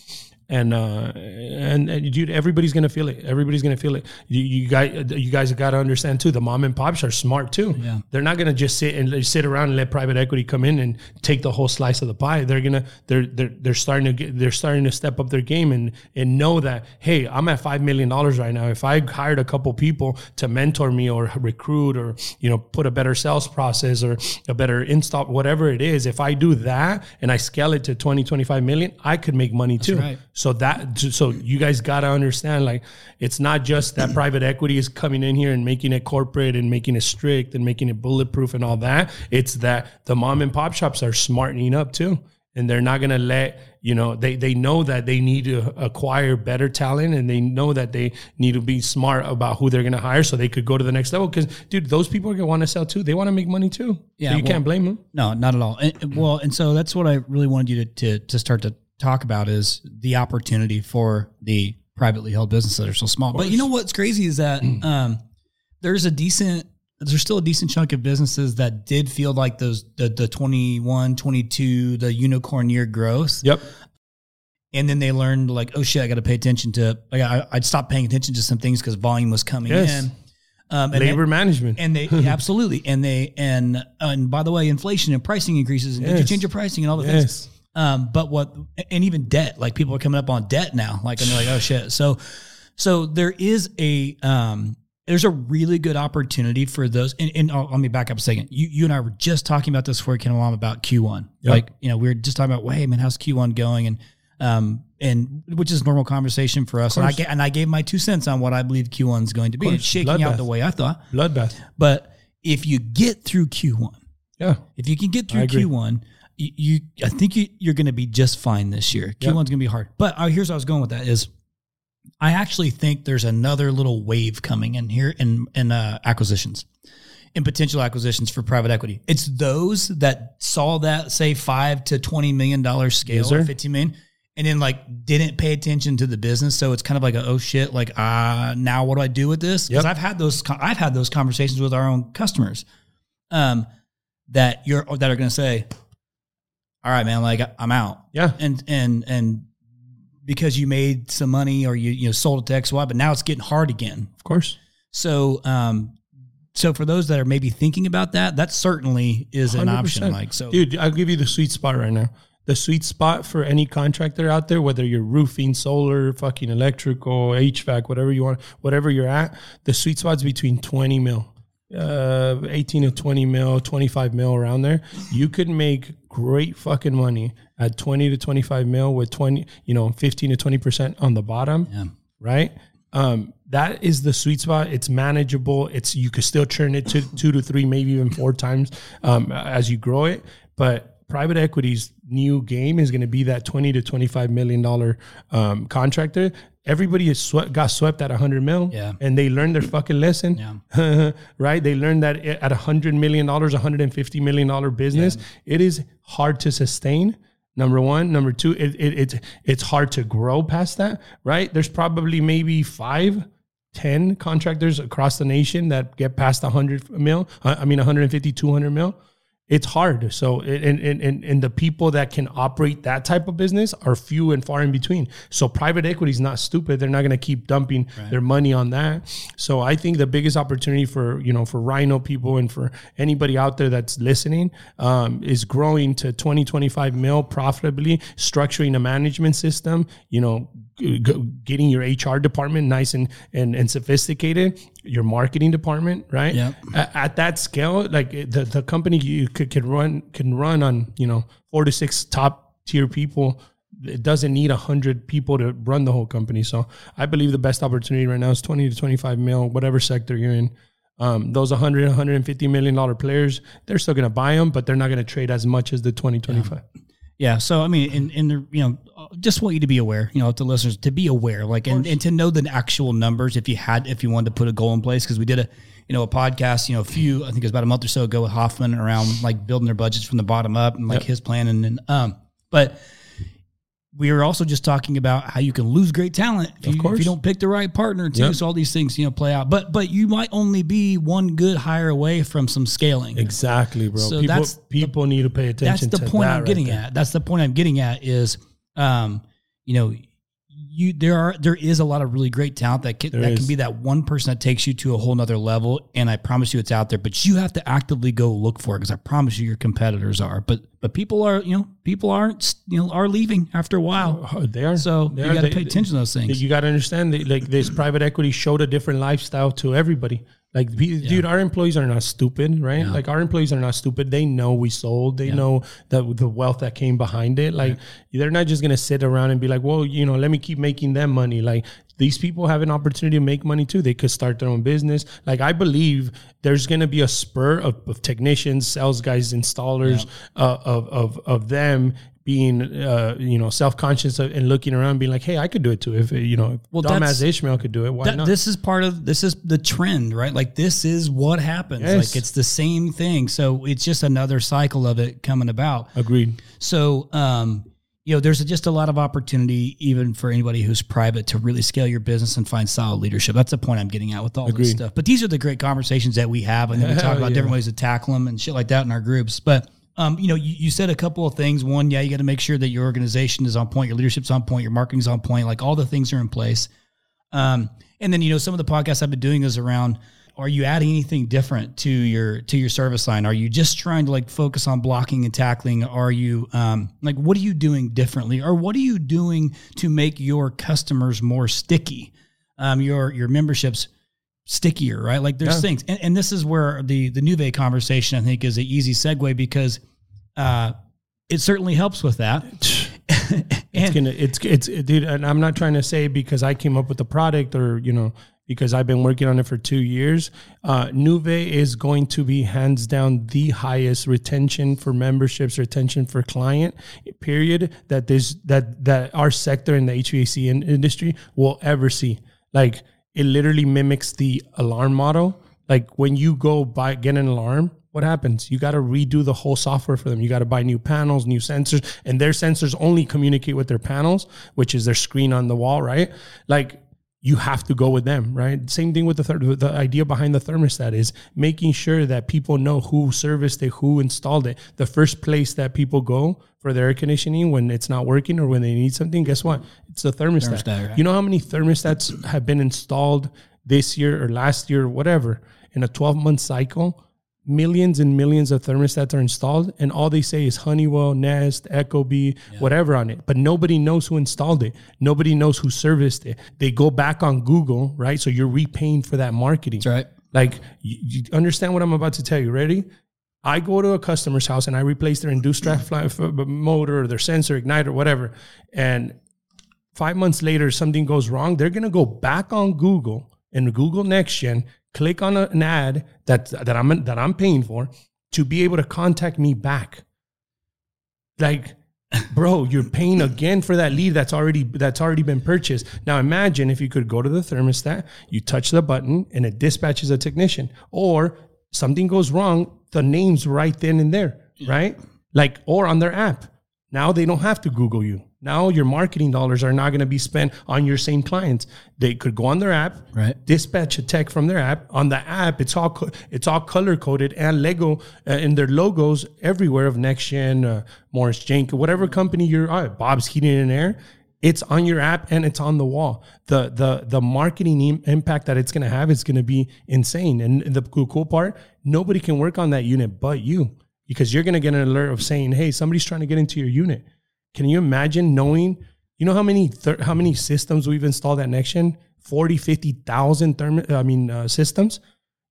[SPEAKER 1] and uh and, and dude everybody's gonna feel it. Everybody's gonna feel it. You, you guys you guys got to understand too the mom and pops are smart too.
[SPEAKER 2] Yeah.
[SPEAKER 1] they're not gonna just sit and sit around and let private equity come in and take the whole slice of the pie. They're gonna they're they're they're starting to get they're starting to step up their game and and know that hey i'm at five million dollars right now. If i hired a couple people to mentor me or recruit or you know put a better sales process or a better install whatever it is if i do that and i scale it to 20 25 million i could make money too.
[SPEAKER 2] right.
[SPEAKER 1] So that so you guys got to understand like it's not just that private equity is coming in here and making it corporate and making it strict and making it bulletproof and all that. It's that the mom and pop shops are smartening up too. And they're not gonna let you know they they know that they need to acquire better talent and they know that they need to be smart about who they're gonna hire so they could go to the next level. Because dude, those people are gonna want to sell too. They want to make money too.
[SPEAKER 2] Yeah,
[SPEAKER 1] so you
[SPEAKER 2] well-
[SPEAKER 1] can't blame them.
[SPEAKER 2] No, not at all. And- well, and so that's what I really wanted you to, to to start to talk about is the opportunity for the privately held businesses that are so small. But you know what's crazy is that um, there's a decent there's still a decent chunk of businesses that did feel like those the the 21, 22, the unicorn year growth.
[SPEAKER 1] Yep.
[SPEAKER 2] And then they learned like, oh shit, I got to pay attention to like I, I'd stop paying attention to some things because volume was coming
[SPEAKER 1] Yes.
[SPEAKER 2] in. Um, and
[SPEAKER 1] Labor
[SPEAKER 2] then-
[SPEAKER 1] management.
[SPEAKER 2] and they absolutely and they and and by the way inflation and pricing increases and did you change your pricing and all the
[SPEAKER 1] yes.
[SPEAKER 2] things um but what and even debt like people are coming up on debt now like and they're like oh shit. So so there is a um there's a really good opportunity for those and, and oh, let me back up a second. You you and I were just talking about this before we came along about Q1
[SPEAKER 1] Yep.
[SPEAKER 2] like you know we were just talking about well, hey man how's Q1 going? And um and which is normal conversation for us. And I and I gave my two cents on what I believe Q1 is going to be. It's shaking out the way I thought.
[SPEAKER 1] Bloodbath.
[SPEAKER 2] but if you get through Q1,
[SPEAKER 1] Yeah.
[SPEAKER 2] if you can get through. Q1, you, you I think you, you're going to be just fine this year. Q1's going to be hard. But uh, here's where I was going with that is I actually think there's another little wave coming in here in in uh, acquisitions. In potential acquisitions for private equity, it's those that saw that say five to twenty million dollar scale, or fifteen million, and then like didn't pay attention to the business. So it's kind of like a oh shit, like ah now what do I do with this? Because
[SPEAKER 1] Yep.
[SPEAKER 2] I've had those I've had those conversations with our own customers, um, that you're that are going to say, all right, man, like I'm out,
[SPEAKER 1] Yeah.
[SPEAKER 2] and and and because you made some money or you you know sold it to X Y, but now it's getting hard again.
[SPEAKER 1] Of course.
[SPEAKER 2] So um, so for those that are maybe thinking about that, that certainly is an option.
[SPEAKER 1] 100%.
[SPEAKER 2] Like so,
[SPEAKER 1] Dude, I'll give you the sweet spot right now. The sweet spot for any contractor out there, whether you're roofing, solar, fucking electrical, HVAC, whatever you want, whatever you're at, the sweet spot's between 20 mil, uh, 18 to 20 mil, 25 mil around there. You could make great fucking money at 20 to 25 mil with 20, you know, 15 to 20% on the bottom
[SPEAKER 2] yeah,
[SPEAKER 1] right? Um, that is the sweet spot. It's manageable. It's you could still churn it to two to three, maybe even four times um, as you grow it. But private equity's new game is going to be that twenty to twenty five million dollar um, contractor. Everybody is swept, got swept at a hundred mil,
[SPEAKER 2] Yeah.
[SPEAKER 1] and they learned their fucking lesson, right? They learned that at a hundred million dollars, a hundred and fifty million dollar business, it is hard to sustain. Number one, number two, it, it it's it's hard to grow past that, right? There's probably maybe five, 10 contractors across the nation that get past 100 mil. uh, I mean, 150, 200 mil. It's hard. So, and, and, and, and the people that can operate that type of business are few and far in between. So, private equity is not stupid. They're not going to keep dumping their money on that. So, I think the biggest opportunity for, you know, for Rhino people and for anybody out there that's listening um, is growing to 20, 25 mil profitably, structuring a management system, you know, getting your HR department nice and, and and sophisticated, your marketing department, right?
[SPEAKER 2] Yep.
[SPEAKER 1] At, at that scale, like the, the company you could, could run can run on you know four to six top tier people. It doesn't need a hundred people to run the whole company. So I believe the best opportunity right now is twenty to twenty five mil, whatever sector you're in. Um, those 100, 150 million dollar players, they're still going to buy them, but they're not going to trade as much as the 2025.
[SPEAKER 2] Yeah. So I mean, and in the you know, just want you to be aware, you know, to listeners to be aware, like and, and to know the actual numbers if you had if you wanted to put a goal in place because we did a you know a podcast you know a few I think it was about a month or so ago with Hoffman around like building their budgets from the bottom up and like
[SPEAKER 1] Yep.
[SPEAKER 2] his plan and, and um but we were also just talking about how you can lose great talent if,
[SPEAKER 1] Of
[SPEAKER 2] you, if you don't pick the right partner too.
[SPEAKER 1] Yep.
[SPEAKER 2] So all these things you know play out, but but you might only be one good hire away from some scaling.
[SPEAKER 1] Exactly, bro.
[SPEAKER 2] So
[SPEAKER 1] people
[SPEAKER 2] that's the-
[SPEAKER 1] people need to pay attention.
[SPEAKER 2] that's
[SPEAKER 1] the
[SPEAKER 2] point
[SPEAKER 1] that
[SPEAKER 2] I'm
[SPEAKER 1] right
[SPEAKER 2] getting
[SPEAKER 1] there.
[SPEAKER 2] at. That's the point I'm getting at is, um, you know, you there are there is a lot of really great talent that can,
[SPEAKER 1] There
[SPEAKER 2] that
[SPEAKER 1] is.
[SPEAKER 2] can be that one person that takes you to a whole nother level. And I promise you, it's out there. But you have to actively go look for it because I promise you, your competitors are. But but people are you know people aren't you know are leaving after a while.
[SPEAKER 1] Oh, oh They are.
[SPEAKER 2] So
[SPEAKER 1] They
[SPEAKER 2] you got to pay attention to those things.
[SPEAKER 1] You got to understand that like this private equity showed a different lifestyle to everybody. Like, be- dude, our employees are not stupid, right? Like, our employees are not stupid. They know we sold. They know that the wealth that came behind it. Like, they're not just gonna sit around and be like, well, you know, let me keep making them money. Like, these people have an opportunity to make money too. They could start their own business. Like, I believe there's gonna be a spur of, of technicians, sales guys, installers, uh, of of of them being uh, you know self-conscious and looking around being like hey i could do it too if you know
[SPEAKER 2] Well,
[SPEAKER 1] dumbass ishmael could do it why
[SPEAKER 2] That,
[SPEAKER 1] not
[SPEAKER 2] this is part of this is the trend, right? Like this is what happens.
[SPEAKER 1] Yes.
[SPEAKER 2] Like it's the same thing. So it's just another cycle of it coming about.
[SPEAKER 1] agreed
[SPEAKER 2] So, um, you know, there's just a lot of opportunity, even for anybody who's private, to really scale your business and find solid leadership. That's the point I'm getting at with all this
[SPEAKER 1] Agreed.
[SPEAKER 2] stuff. But these are the great conversations that we have, and then we talk about
[SPEAKER 1] yeah.
[SPEAKER 2] different ways to tackle them and shit like that in our groups. But um, you know, you, you said a couple of things. One, yeah, you got to make sure that your organization is on point, your leadership's on point, your marketing's on point, like all the things are in place. Um, and then you know, some of the podcasts I've been doing is around are you adding anything different to your to your service line? Are you just trying to like focus on blocking and tackling? Are you um like what are you doing differently? Or what are you doing to make your customers more sticky? Um your your memberships stickier, right? Like there's
[SPEAKER 1] Yeah.
[SPEAKER 2] things. And, and this is where the the Nuve conversation I think is an easy segue because uh it certainly helps with that.
[SPEAKER 1] it's
[SPEAKER 2] and
[SPEAKER 1] gonna it's it's dude and i'm not trying to say because i came up with the product or you know because i've been working on it for two years uh nuve is going to be hands down the highest retention for memberships retention for client period that this that that our sector in the hvac in, industry will ever see like it literally mimics the alarm model like when you go buy get an alarm what happens? You got to redo the whole software for them. You got to buy new panels, new sensors, and their sensors only communicate with their panels, which is their screen on the wall, right? Like you have to go with them, right? Same thing with the third. The idea behind the thermostat is making sure that people know who serviced it, who installed it. The first place that people go for their air conditioning when it's not working or when they need something, guess what? It's the thermostat.
[SPEAKER 2] Thermostat, right.
[SPEAKER 1] You know how many thermostats have been installed this year or last year, or whatever, in a 12 month cycle? Millions and millions of thermostats are installed and all they say is honeywell nest Echo, ecobee whatever on it. But nobody knows who installed it. Nobody knows who serviced it. They go back on google right? So you're repaying for that marketing.
[SPEAKER 2] That's right.
[SPEAKER 1] like you, you understand what i'm about to tell you. Ready? I go to a customer's house and i replace their induced draft motor or their sensor igniter whatever. And five months later something goes wrong, they're gonna go back on Google and Google NexGen, click on an ad that that I'm that I'm paying for to be able to contact me back. Like, bro, you're paying again for that lead that's already that's already been purchased. Now imagine if you could go to the thermostat, you touch the button, and it dispatches a technician, or something goes wrong, the name's right then and there, right? Like, or on their app. Now they don't have to Google you. Now your marketing dollars are not going to be spent on your same clients. They could go on their app,
[SPEAKER 2] Right.
[SPEAKER 1] dispatch a tech from their app. On the app, it's all co- it's all color coded and Lego uh, in their logos everywhere of NexGen, uh, Morris Jenk, whatever company you're at, Bob's Heating and Air. It's on your app and it's on the wall. The the the marketing im- impact that it's going to have is going to be insane. And the cool, cool part, nobody can work on that unit but you because you're going to get an alert of saying, "Hey, somebody's trying to get into your unit." Can you imagine knowing You know how many thir- how many systems we've installed at NexGen? 40, 50,000 therm- I mean uh, systems.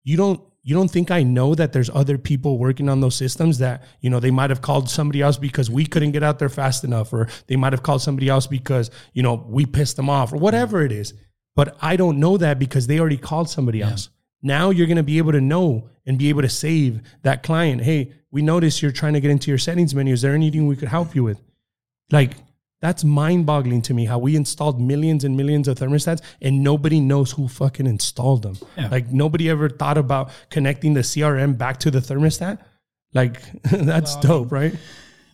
[SPEAKER 1] You don't you don't think I know that there's other people working on those systems that you know they might have called somebody else because we couldn't get out there fast enough, or they might have called somebody else because you know we pissed them off, or whatever it is. But I don't know that because they already called somebody else. Now you're going to be able to know and be able to save that client. Hey, we noticed you're trying to get into your settings menu. Is there anything we could help you with? Like that's mind boggling to me how we installed millions and millions of thermostats and nobody knows who fucking installed them.
[SPEAKER 2] Yeah.
[SPEAKER 1] Like nobody ever thought about connecting the CRM back to the thermostat. Like that's dope, right?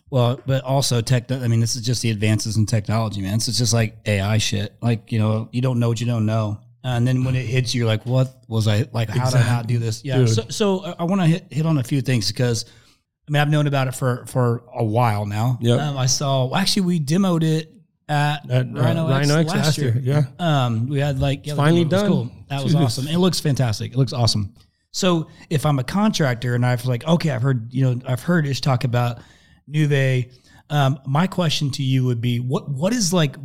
[SPEAKER 2] Well, but also tech. I mean, this is just the advances in technology, man. So it's just like AI shit. Like you know, you don't know what you don't know, and then when it hits you, you're like, "What was I like? How did I not do this?" Yeah.
[SPEAKER 1] Dude.
[SPEAKER 2] So, so I- I want to hit hit on a few things because I mean I've known about it for for a while now.
[SPEAKER 1] Yeah.
[SPEAKER 2] Um, I saw. well, Actually, we demoed it at,
[SPEAKER 1] At, uh,
[SPEAKER 2] X
[SPEAKER 1] Rhino X
[SPEAKER 2] last,
[SPEAKER 1] last
[SPEAKER 2] year.
[SPEAKER 1] year, yeah.
[SPEAKER 2] Um, we had like yeah,
[SPEAKER 1] finally
[SPEAKER 2] demo was
[SPEAKER 1] done.
[SPEAKER 2] Cool. That was awesome. It looks fantastic. It looks awesome. So if I'm a contractor and I've like, okay, I've heard, you know, I've heard Ish talk about Nuve. Um, my question to you would be, what what is like,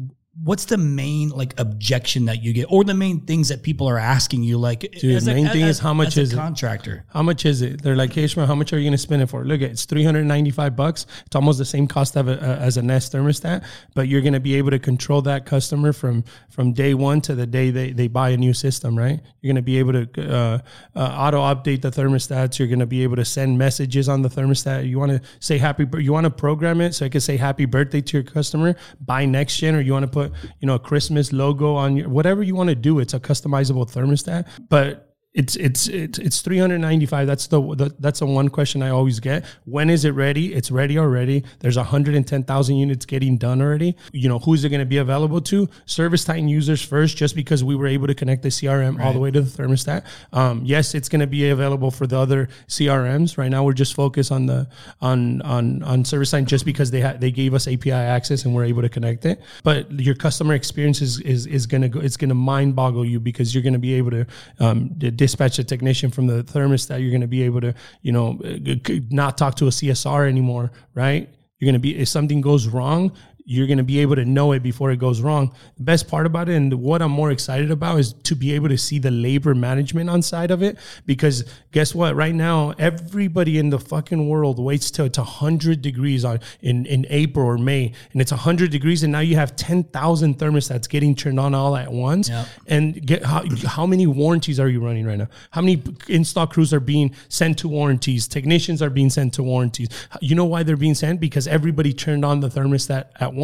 [SPEAKER 2] what's the main like objection that you get, or the main things that people are asking you? Like,
[SPEAKER 1] Dude, the main thing is how much
[SPEAKER 2] as a
[SPEAKER 1] is it?
[SPEAKER 2] contractor?
[SPEAKER 1] How much is it? They're like, hey, Ishmael, how much are you going to spend it for? Look, it's 395 bucks. It's almost the same cost of a, as a Nest thermostat, but you're going to be able to control that customer from from day one to the day they, they buy a new system, right? You're going to be able to uh, uh, auto update the thermostats. You're going to be able to send messages on the thermostat. You want to say happy, you want to program it so it can say happy birthday to your customer by NexGen, or you want to put, you know, a Christmas logo on your, whatever you want to do. It's a customizable thermostat, but it's it's it's it's 395 that's the, the that's the one question i always get. When is it ready? It's ready already. There's 110000 units getting done already. You know who's it going to be available to? ServiceTitan users first just because we were able to connect the crm all the way to the thermostat. Um, yes it's going to be available for the other crms right now we're just focused on the on on on ServiceTitan just because they had they gave us api access and we're able to connect it. But your customer experience is is, is going to go it's going to mind boggle you because you're going to be able to um, dispatch a technician from the thermostat you're going to be able to you know eh, g- not talk to a csr anymore right? You're going to be if something goes wrong you're going to be able to know it before it goes wrong. The best part about it and what I'm more excited about is to be able to see the labor management on side of it because guess what? Right now everybody in the fucking world waits till it's 100 degrees on in in April or May and it's 100 degrees and now you have 10,000 thermostats getting turned on all at once.
[SPEAKER 2] Yep.
[SPEAKER 1] and get how, how many warranties are you running right now? How many install crews are being sent to warranties? Technicians are being sent to warranties. You know why they're being sent? Because everybody turned on the thermostat at once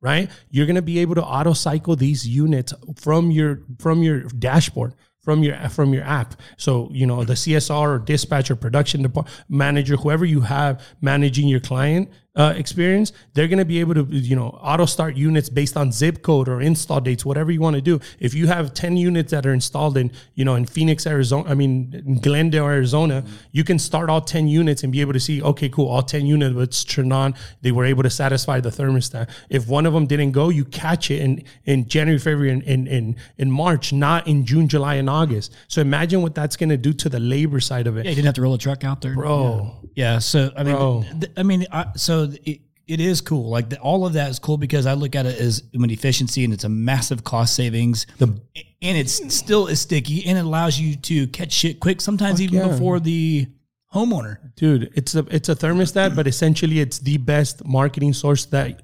[SPEAKER 1] right? You're going to be able to auto cycle these units from your from your dashboard from your from your app. So you know the csr or dispatcher production depart- manager whoever you have managing your client uh, experience, they're going to be able to, you know, auto start units based on zip code or install dates, whatever you want to do. If you have 10 units that are installed in, you know, in Phoenix, Arizona, I mean, in Glendale, Arizona, you can start all 10 units and be able to see, okay, cool, all 10 units turned on. They were able to satisfy the thermostat. If one of them didn't go, you catch it in, in January, February, and in, in, in March, not in June, July, and August. So imagine what that's going to do to the labor side of it.
[SPEAKER 2] Yeah, you didn't have to roll a truck out there,
[SPEAKER 1] Bro,
[SPEAKER 2] Yeah. So I mean, th- I mean, I, so it, it is cool. Like the, all of that is cool because I look at it as an efficiency and it's a massive cost savings.
[SPEAKER 1] The-
[SPEAKER 2] and it's still is sticky and it allows you to catch shit quick. Sometimes even
[SPEAKER 1] yeah.
[SPEAKER 2] before the homeowner.
[SPEAKER 1] dude it's a it's a thermostat but essentially it's the best marketing source that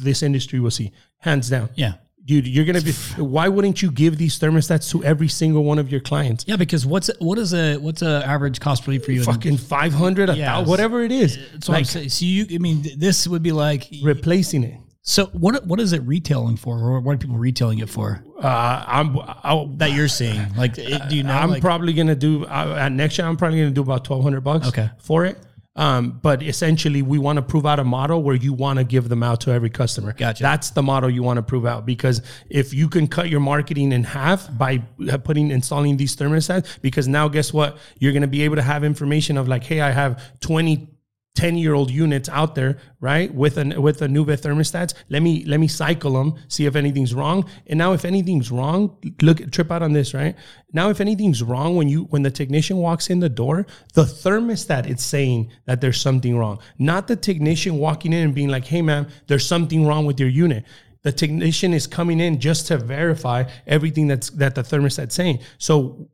[SPEAKER 1] this industry will see hands down
[SPEAKER 2] Yeah.
[SPEAKER 1] Dude you're gonna be why wouldn't you give these thermostats to every single one of your clients
[SPEAKER 2] Yeah, because what's what is a what's a average cost per lead for you?
[SPEAKER 1] fucking 500 a
[SPEAKER 2] Yeah.
[SPEAKER 1] whatever it is
[SPEAKER 2] That's what I'm saying. So you, I mean, this would be like.
[SPEAKER 1] replacing it
[SPEAKER 2] So what what is it retailing for, or what are people retailing it for?
[SPEAKER 1] uh i'm I'll,
[SPEAKER 2] That you're seeing, like, it- do you know?
[SPEAKER 1] i'm
[SPEAKER 2] like,
[SPEAKER 1] probably gonna do uh, at next year i'm probably gonna do about 1200 bucks
[SPEAKER 2] Okay.
[SPEAKER 1] for it um, but essentially, we want to prove out a model where you want to give them out to every customer.
[SPEAKER 2] Gotcha.
[SPEAKER 1] That's the model you want to prove out because if you can cut your marketing in half by putting installing these thermostats, because now guess what? You're going to be able to have information of like, hey, I have 20 10 year old units out there, right? With an with a Nuve thermostats. Let me let me cycle them, see if anything's wrong. And now if anything's wrong, look trip out on this, right? Now if anything's wrong when you when the technician walks in the door, the thermostat is saying that there's something wrong. Not the technician walking in and being like, "Hey man, there's something wrong with your unit." the technician is coming in just to verify everything that's that the thermostat's saying. So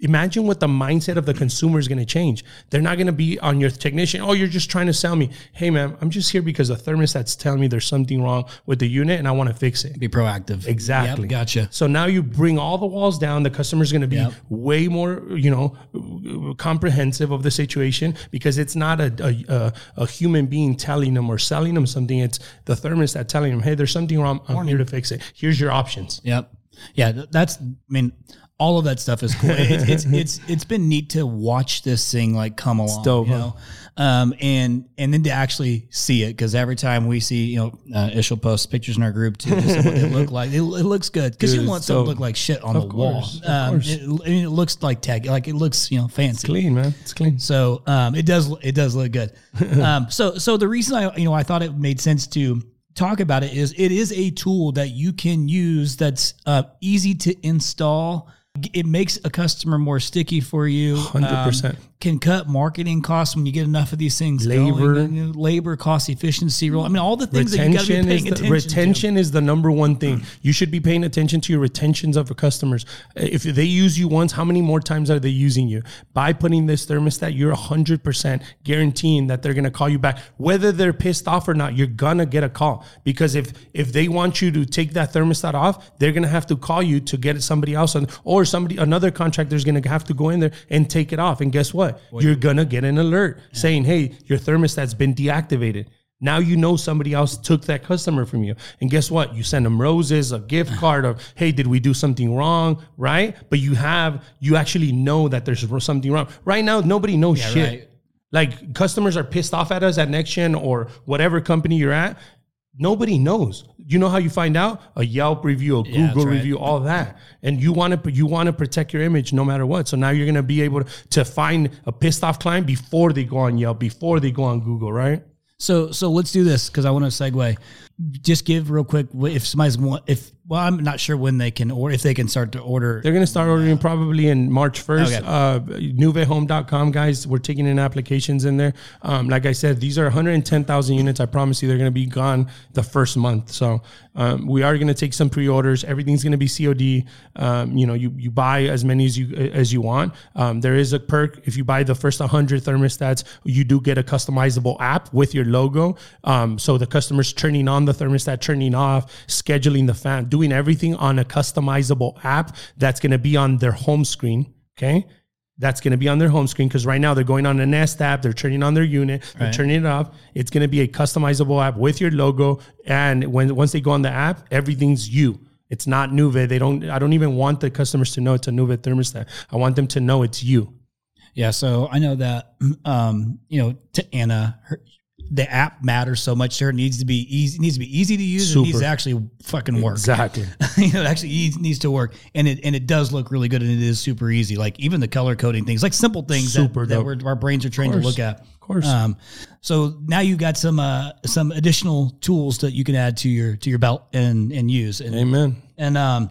[SPEAKER 1] imagine what the mindset of the consumer is going to change. They're not going to be on your technician. Oh, you're just trying to sell me. Hey, man, I'm just here because the thermostat's telling me there's something wrong with the unit and I want to fix it.
[SPEAKER 2] Be proactive.
[SPEAKER 1] Exactly.
[SPEAKER 2] Yep, gotcha.
[SPEAKER 1] So now you bring all the walls down. The customer's going to be
[SPEAKER 2] Yep.
[SPEAKER 1] way more, you know, comprehensive of the situation because it's not a, a, a, a human being telling them or selling them something. It's the thermostat telling them, hey, there's something wrong. I'm here to fix it. Here's your options.
[SPEAKER 2] Yep. Yeah, that's. I mean, all of that stuff is cool. It's it's it's, it's been neat to watch this thing like come along.
[SPEAKER 1] dope,
[SPEAKER 2] you
[SPEAKER 1] huh?
[SPEAKER 2] know, um, and and then to actually see it because every time we see, you know, uh, Ish'll post pictures in our group too, just what they look like. It, it looks good because you want
[SPEAKER 1] it's
[SPEAKER 2] something to look like shit on
[SPEAKER 1] Of
[SPEAKER 2] the wall.
[SPEAKER 1] course, of
[SPEAKER 2] Um,
[SPEAKER 1] course.
[SPEAKER 2] it, I mean, it looks like tech, like it looks you know fancy.
[SPEAKER 1] Clean, man. It's clean.
[SPEAKER 2] So um, it does it does look good. um, so so the reason I you know I thought it made sense to talk about it is it is a tool that you can use that's uh, easy to install. It makes a customer more sticky for you.
[SPEAKER 1] 100%.
[SPEAKER 2] Um, can cut marketing costs when you get enough of these things.
[SPEAKER 1] Labor.
[SPEAKER 2] going, you know, labor, cost efficiency. I mean, all the things that you got to be
[SPEAKER 1] retention
[SPEAKER 2] paying
[SPEAKER 1] is the,
[SPEAKER 2] attention
[SPEAKER 1] retention is the number one thing. Mm. You should be paying attention to your retentions of your customers. If they use you once, how many more times are they using you? By putting this thermostat, you're hundred percent guaranteeing that they're gonna call you back, whether they're pissed off or not. You're gonna get a call because if if they want you to take that thermostat off, they're gonna have to call you to get somebody else on, or somebody another contractor is gonna have to go in there and take it off. And guess what? You're gonna get an alert saying, "Hey, your thermostat's been deactivated." Now you know somebody else took that customer from you. And guess what? You send them roses, a gift card of, hey, did we do something wrong? Right? But you have, you actually know that there's something wrong. Right now, nobody knows shit.
[SPEAKER 2] right.
[SPEAKER 1] Like customers are pissed off at us at NexGen or whatever company you're at. Nobody knows. You know how you find out? A Yelp review, a
[SPEAKER 2] Yeah,
[SPEAKER 1] Google
[SPEAKER 2] right.
[SPEAKER 1] review, all that. And you want to you want to protect your image no matter what. So now you're gonna be able to, to find a pissed off client before they go on Yelp, before they go on Google, right?
[SPEAKER 2] So so let's do this because I want to segue. Just give real quick if somebody's want if well I'm not sure when they can or if they can start to order.
[SPEAKER 1] They're going to start ordering probably in March 1st.
[SPEAKER 2] Okay.
[SPEAKER 1] Uh, NuveHome.com, guys. We're taking in applications in there. Um, like I said, these are 110,000 units. I promise you they're going to be gone the first month. So um, we are going to take some pre-orders. Everything's going to be COD. Um, you know, you, you buy as many as you as you want. Um, there is a perk. If you buy the first 100 thermostats, you do get a customizable app with your logo. Um, so the customer's turning on the thermostat, turning off, scheduling the fan, doing everything on a customizable app that's going to be on their home screen. Okay. That's going to be on their home screen because right now they're going on a Nest app, they're turning on their unit, they're turning it off. It's going to be a customizable app with your logo, and when once they go on the app, everything's you. It's not Nuve. They don't. I don't even want the customers to know it's a Nuve thermostat. I want them to know it's you.
[SPEAKER 2] Yeah, so I know that um, you know, to Anna, her, the app matters so much to her. It needs to be easy. It needs to be easy to use. It needs to actually fucking work.
[SPEAKER 1] Exactly.
[SPEAKER 2] you know, it actually needs- needs to work, and it and it does look really good, and it is super easy. Like even the color coding things, like simple things
[SPEAKER 1] Super
[SPEAKER 2] that, that we're, our brains are trained to look at.
[SPEAKER 1] Of course.
[SPEAKER 2] Um, so now you've got some uh, some additional tools that you can add to your to your belt and and use. And
[SPEAKER 1] Amen.
[SPEAKER 2] and um,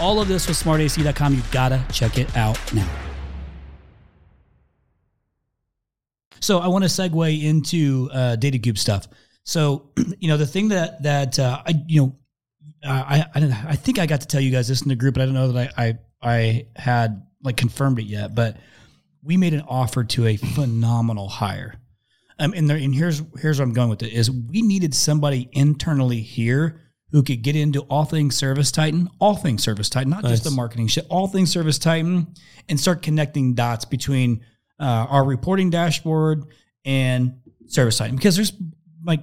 [SPEAKER 2] all of this with smartac.com. You gotta check it out now. So I want to segue into uh, DataCube stuff. So you know the thing that that uh, I you know I I, I think I got to tell you guys this in the group, but I don't know that I I, I had like confirmed it yet. But we made an offer to a phenomenal hire. Um, and there, and here's here's where I'm going with it is we needed somebody internally here who could get into all things ServiceTitan, all things ServiceTitan, not just the marketing shit, all things ServiceTitan, and start connecting dots between uh, our reporting dashboard and ServiceTitan because there's like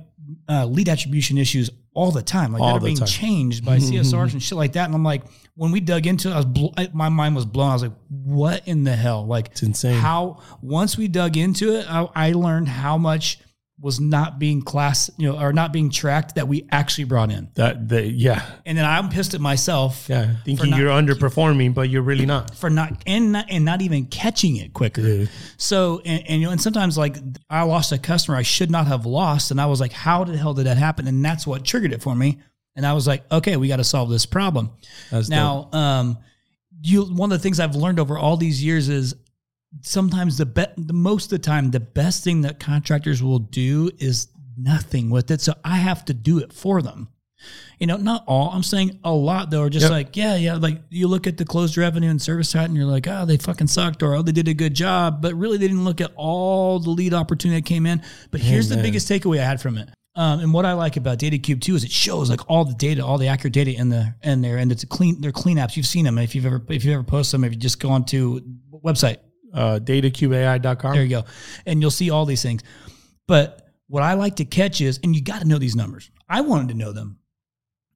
[SPEAKER 2] uh, lead attribution issues all the time, like
[SPEAKER 1] All
[SPEAKER 2] that are being
[SPEAKER 1] time.
[SPEAKER 2] changed by CSRs and shit like that. And I'm like, when we dug into it, I was bl- my mind was blown. I was like, what in the hell? Like,
[SPEAKER 1] It's insane.
[SPEAKER 2] how once we dug into it, I, I learned how much was not being class, you know, or not being tracked that we actually brought in.
[SPEAKER 1] That the yeah
[SPEAKER 2] And then I'm pissed at myself
[SPEAKER 1] yeah thinking
[SPEAKER 2] not-
[SPEAKER 1] you're underperforming, but you're really not.
[SPEAKER 2] for not and not and not even catching it quicker. So and, and you know and sometimes like I lost a customer I should not have lost, and I was like, how the hell did that happen? And that's what triggered it for me. And I was like, okay, we got to solve this problem.
[SPEAKER 1] That's
[SPEAKER 2] now, um, you one of the things I've learned over all these years is sometimes the be- the most of the time the best thing that contractors will do is nothing with it. So I have to do it for them. You know, not all. I'm saying a lot though are just
[SPEAKER 1] Yep.
[SPEAKER 2] like, yeah, yeah. Like you look at the closed revenue and service side, and you're like, oh, they fucking sucked, or oh, they did a good job, but really they didn't look at all the lead opportunity that came in. But here's the biggest takeaway I had from it. Um, and what I like about DataCube too is it shows like all the data, all the accurate data in the in there, and it's a clean. They're clean apps. You've seen them if you've ever if you've ever posted them. If you just go onto website,
[SPEAKER 1] Uh, datacubeai.com.
[SPEAKER 2] there you go, and you'll see all these things. But what I like to catch is, and you got to know these numbers. I wanted to know them.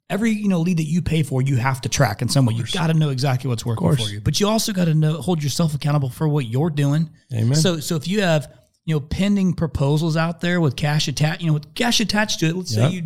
[SPEAKER 2] Every you know lead that you pay for, you have to track in some way. You got to know exactly what's working for you, but you also got to know hold yourself accountable for what you're doing.
[SPEAKER 1] Amen.
[SPEAKER 2] So so if you have you know pending proposals out there with cash attached, you know with cash attached to it, let's
[SPEAKER 1] Yep.
[SPEAKER 2] say you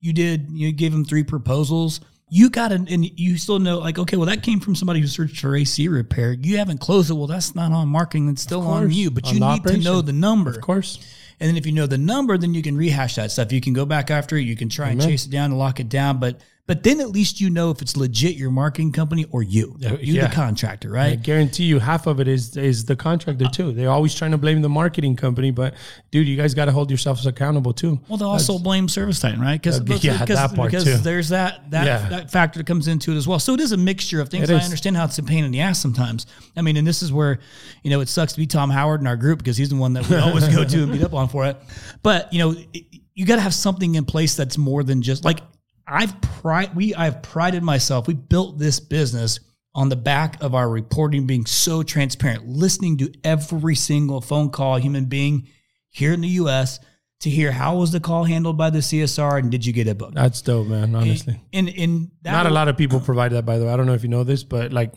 [SPEAKER 2] you did you gave them three proposals. You got to, and you still know, like, okay, well, that came from somebody who searched for AC repair. You haven't closed it. Well, that's not on marketing. It's still on you, but
[SPEAKER 1] On
[SPEAKER 2] you need to know the number.
[SPEAKER 1] Of course.
[SPEAKER 2] And then if you know the number, then you can rehash that stuff. You can go back after it. You can try and chase it down and lock it down. But but then at least you know if it's legit your marketing company or you, you
[SPEAKER 1] yeah.
[SPEAKER 2] the contractor, right?
[SPEAKER 1] I guarantee you half of it is is the contractor too. They're always trying to blame the marketing company, but dude, you guys got to hold yourselves accountable too.
[SPEAKER 2] Well, they also blame ServiceTitan, right? Because
[SPEAKER 1] yeah, that part
[SPEAKER 2] because
[SPEAKER 1] too.
[SPEAKER 2] there's that that,
[SPEAKER 1] Yeah.
[SPEAKER 2] that factor that comes into it as well. So it is a mixture of things. I understand how it's a pain in the ass sometimes. I mean, and this is where you know it sucks to be Tom Howard in our group because he's the one that we always go to and beat up on for it. But you know, it- you got to have something in place that's more than just like I've pride. We I've prided myself. We built this business on the back of our reporting being so transparent, listening to every single phone call human being here in the U.S. to hear how was the call handled by the CSR and did you get it booked?
[SPEAKER 1] That's dope, man. Honestly,
[SPEAKER 2] And and that
[SPEAKER 1] not a lot of people provide that. By the way, I don't know if you know this, but like.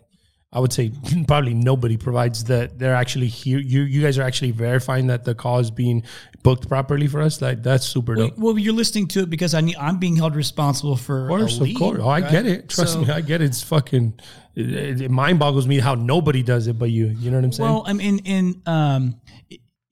[SPEAKER 1] I would say probably nobody provides that. They're actually here. You you guys are actually verifying that the call is being booked properly for us. Like that's super dope.
[SPEAKER 2] Well, you're listening to it because I need, I'm being held responsible for.
[SPEAKER 1] Of course,
[SPEAKER 2] a
[SPEAKER 1] of course. Oh, I
[SPEAKER 2] right?
[SPEAKER 1] get it. Trust
[SPEAKER 2] So-
[SPEAKER 1] me, I get it. It's fucking. It, it mind boggles me how nobody does it, but you. You know what I'm saying?
[SPEAKER 2] Well, I mean, in um,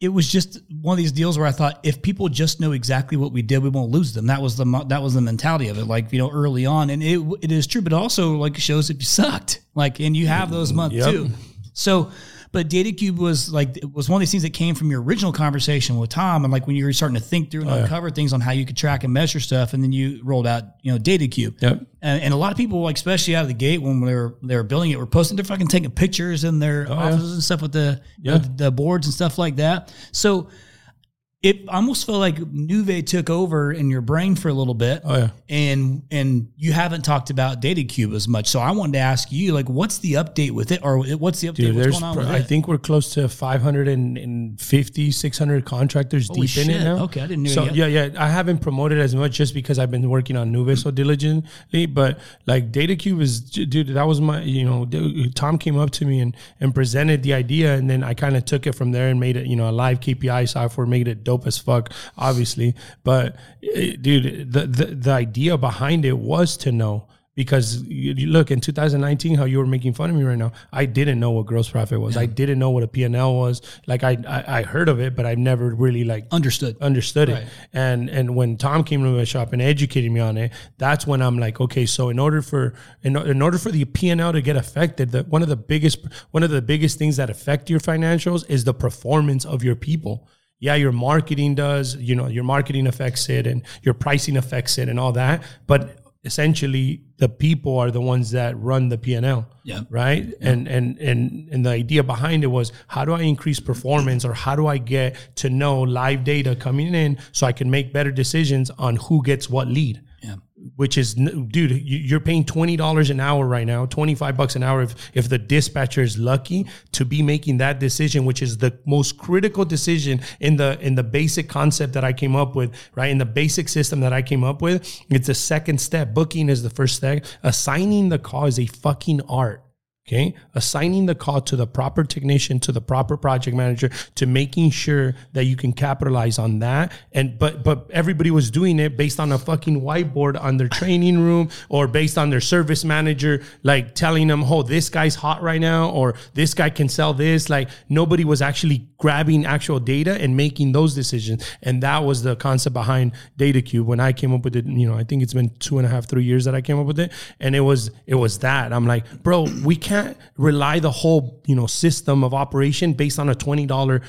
[SPEAKER 2] it, was just one of these deals where I thought if people just know exactly what we did, we won't lose them. That was the that was the mentality of it. Like you know, early on, and it it is true, but also like shows if you sucked. Like, and you have those months
[SPEAKER 1] Yep.
[SPEAKER 2] too. So. But DataCube was like it was one of these things that came from your original conversation with Tom, and like when you were starting to think through and
[SPEAKER 1] Oh,
[SPEAKER 2] uncover things on how you could track and measure stuff, and then you rolled out, you know, DataCube.
[SPEAKER 1] Yep.
[SPEAKER 2] And, and a lot of people, like especially out of the gate when they were they were building it, were posting. They're fucking taking pictures in their
[SPEAKER 1] Oh, yeah.
[SPEAKER 2] offices and stuff with the
[SPEAKER 1] Yeah.
[SPEAKER 2] with the boards and stuff like that. So it almost felt like Nuve took over in your brain for a little bit,
[SPEAKER 1] Oh yeah.
[SPEAKER 2] and and you haven't talked about DataCube as much. So I wanted to ask you, like, what's the update with it, or what's the update?
[SPEAKER 1] Dude,
[SPEAKER 2] what's going on with
[SPEAKER 1] I
[SPEAKER 2] it?
[SPEAKER 1] think we're close to 550, 600 contractors
[SPEAKER 2] Holy
[SPEAKER 1] deep in it now.
[SPEAKER 2] Okay, I didn't know
[SPEAKER 1] So yeah, yeah, I haven't promoted as much just because I've been working on Nuve so diligently. But like DataCube is, dude, that was my, you know, Tom came up to me and and presented the idea, and then I kind of took it from there and made it, you know, a live KPI software, made it dope as fuck, obviously. But eh, dude, the the, the idea behind it was to know because you, you look in 2019 how you were making fun of me right now i didn't know what gross profit was i didn't know what a p&l was like I, I i heard of it but i've never really like
[SPEAKER 2] Understood.
[SPEAKER 1] understood
[SPEAKER 2] Right.
[SPEAKER 1] it and and when tom came to my shop and educated me on it that's when i'm like okay so in order for in, in order for the p&l to get affected the, one of the biggest one of the biggest things that affect your financials is the performance of your people yeah your marketing does you know your marketing affects it and your pricing affects it and all that but essentially the people are the ones that run the P&L
[SPEAKER 2] Yeah.
[SPEAKER 1] right and and and and the idea behind it was how do i increase performance or how do i get to know live data coming in so i can make better decisions on who gets what lead
[SPEAKER 2] Yeah.
[SPEAKER 1] Which is dude you- you're paying $20 an hour right now 25 bucks an hour if if the dispatcher is lucky to be making that decision which is the most critical decision in the in the basic concept that I came up with right? In the basic system that I came up with it's the second step. Booking is the first step. Assigning the call is a fucking art Okay. Assigning the call to the proper technician, to the proper project manager, to making sure that you can capitalize on that. And, but, but everybody was doing it based on a fucking whiteboard on their training room or based on their service manager, like telling them, oh, this guy's hot right now, or this guy can sell this. Like nobody was actually grabbing actual data and making those decisions. And that was the concept behind DataCube. When I came up with it, you know, I think it's been two and a half, three years that I came up with it. And it was, it was that. I'm like, bro, we can't can't rely the whole you know system of operation based on a twenty dollar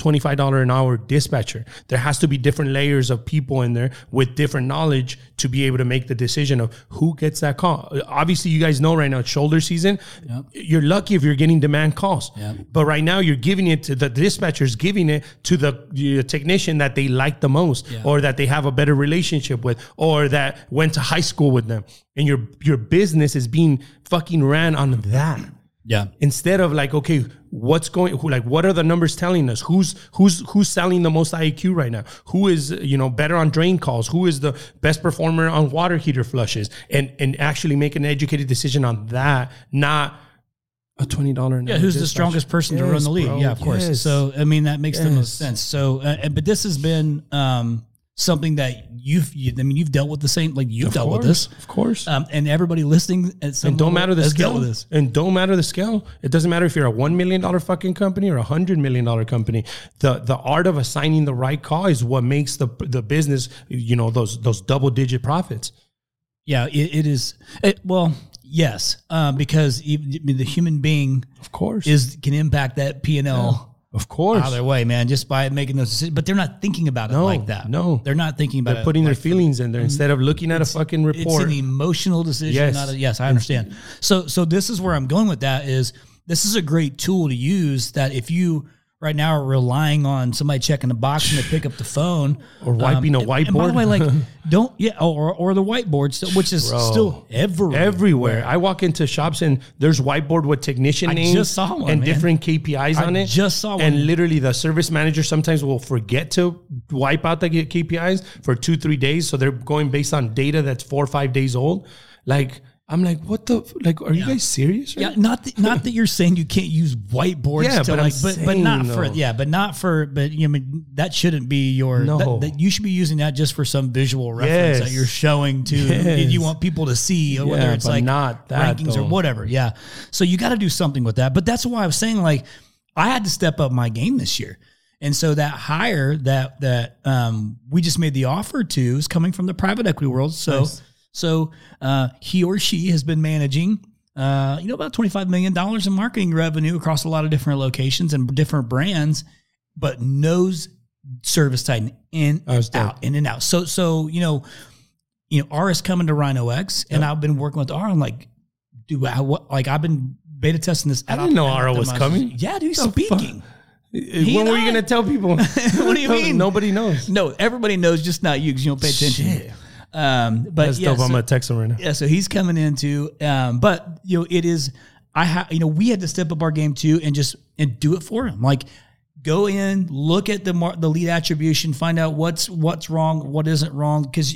[SPEAKER 1] $25 an hour dispatcher. There has to be different layers of people in there with different knowledge to be able to make the decision of who gets that call. Obviously, you guys know right now it's shoulder season. Yep. You're lucky if you're getting demand calls. Yep. But right now you're giving it to the dispatchers, giving it to the, the technician that they like the most or that they have a better relationship with or that went to high school with them. And your your business is being fucking ran on that.
[SPEAKER 2] Yeah.
[SPEAKER 1] Instead of like, okay, what's going Who, like what are the numbers telling us? Who's who's who's selling the most IAQ right now? Who is, you know, better on drain calls? Who is the best performer on water heater flushes? And and actually make an educated decision on that, not a twenty dollar.
[SPEAKER 2] Yeah, who's the strongest person yes, to run the league? Bro, yeah, of course. Yes. So I mean that makes yes. the most sense. So, uh, but this has been um, something that you've you, I mean you've dealt with the same like you've
[SPEAKER 1] of
[SPEAKER 2] dealt
[SPEAKER 1] course,
[SPEAKER 2] with this.
[SPEAKER 1] of course.
[SPEAKER 2] Um, and everybody listening
[SPEAKER 1] at some and don't matter the scale. this. and don't matter the scale. It doesn't matter if you're a one million dollar fucking company or a hundred million dollar company. The the art of assigning the right call is what makes the the business you know those those double digit profits.
[SPEAKER 2] Yeah it, it is it, well yes um, because even, the human being
[SPEAKER 1] of course.
[SPEAKER 2] is can impact that P and L
[SPEAKER 1] of course.
[SPEAKER 2] Either way, man, just by making those decisions. But they're not thinking about it
[SPEAKER 1] no,
[SPEAKER 2] like that.
[SPEAKER 1] No.
[SPEAKER 2] They're not thinking about
[SPEAKER 1] they're
[SPEAKER 2] it.
[SPEAKER 1] putting like their feelings in there instead of looking at a fucking report.
[SPEAKER 2] It's an emotional decision. Yes. Not a, yes, I understand. So so this is where I'm going with that is this is a great tool to use that if you right now are relying on somebody checking the box and they pick up the phone
[SPEAKER 1] or wiping um, a whiteboard. And by the way,
[SPEAKER 2] like don't yeah, or or the whiteboard, which is Bro, still everywhere.
[SPEAKER 1] Everywhere. I walk into shops and there's whiteboard with technician I names
[SPEAKER 2] one,
[SPEAKER 1] and
[SPEAKER 2] man.
[SPEAKER 1] different KPIs
[SPEAKER 2] I
[SPEAKER 1] on it.
[SPEAKER 2] Just saw one,
[SPEAKER 1] and literally the service manager sometimes will forget to wipe out the KPIs for two three days, so they're going based on data that's four or five days old. Like I'm like, what the like? Are yeah. you guys serious?
[SPEAKER 2] Right? Yeah, not that, not that you're saying you can't use whiteboards. Yeah, to but like, but, but not though. for yeah, but not for but you know that shouldn't be your no. That, that, you should be using that just for some visual reference yes. that you're showing to yes. you want people to see yeah, whether it's like
[SPEAKER 1] not that,
[SPEAKER 2] rankings
[SPEAKER 1] though.
[SPEAKER 2] or whatever. Yeah, so you got to do something with that. But that's why I was saying like I had to step up my game this year. And so that hire that that um, we just made the offer to is coming from the private equity world. So nice. So uh, he or she has been managing, uh, you know, about $25 million in marketing revenue across a lot of different locations and different brands, but knows ServiceTitan in and out, in and out. So, so, you know, you know, R is coming to Rhino X yep. and I've been working with R. I'm like, do I, what, like I've been beta testing this.
[SPEAKER 1] I didn't know R was coming.
[SPEAKER 2] Yeah, dude, speaking.
[SPEAKER 1] He when were you going to tell people?
[SPEAKER 2] what do you mean?
[SPEAKER 1] Nobody knows.
[SPEAKER 2] No, everybody knows, just not you because you don't pay attention. Shit. Um, but
[SPEAKER 1] That's
[SPEAKER 2] yeah,
[SPEAKER 1] dope.
[SPEAKER 2] So,
[SPEAKER 1] I'm gonna text him right now.
[SPEAKER 2] Yeah, so he's coming into. Um, but you know, it is. I have. You know, we had to step up our game too and just and do it for him. Like, go in, look at the mar- the lead attribution, find out what's what's wrong, what isn't wrong, because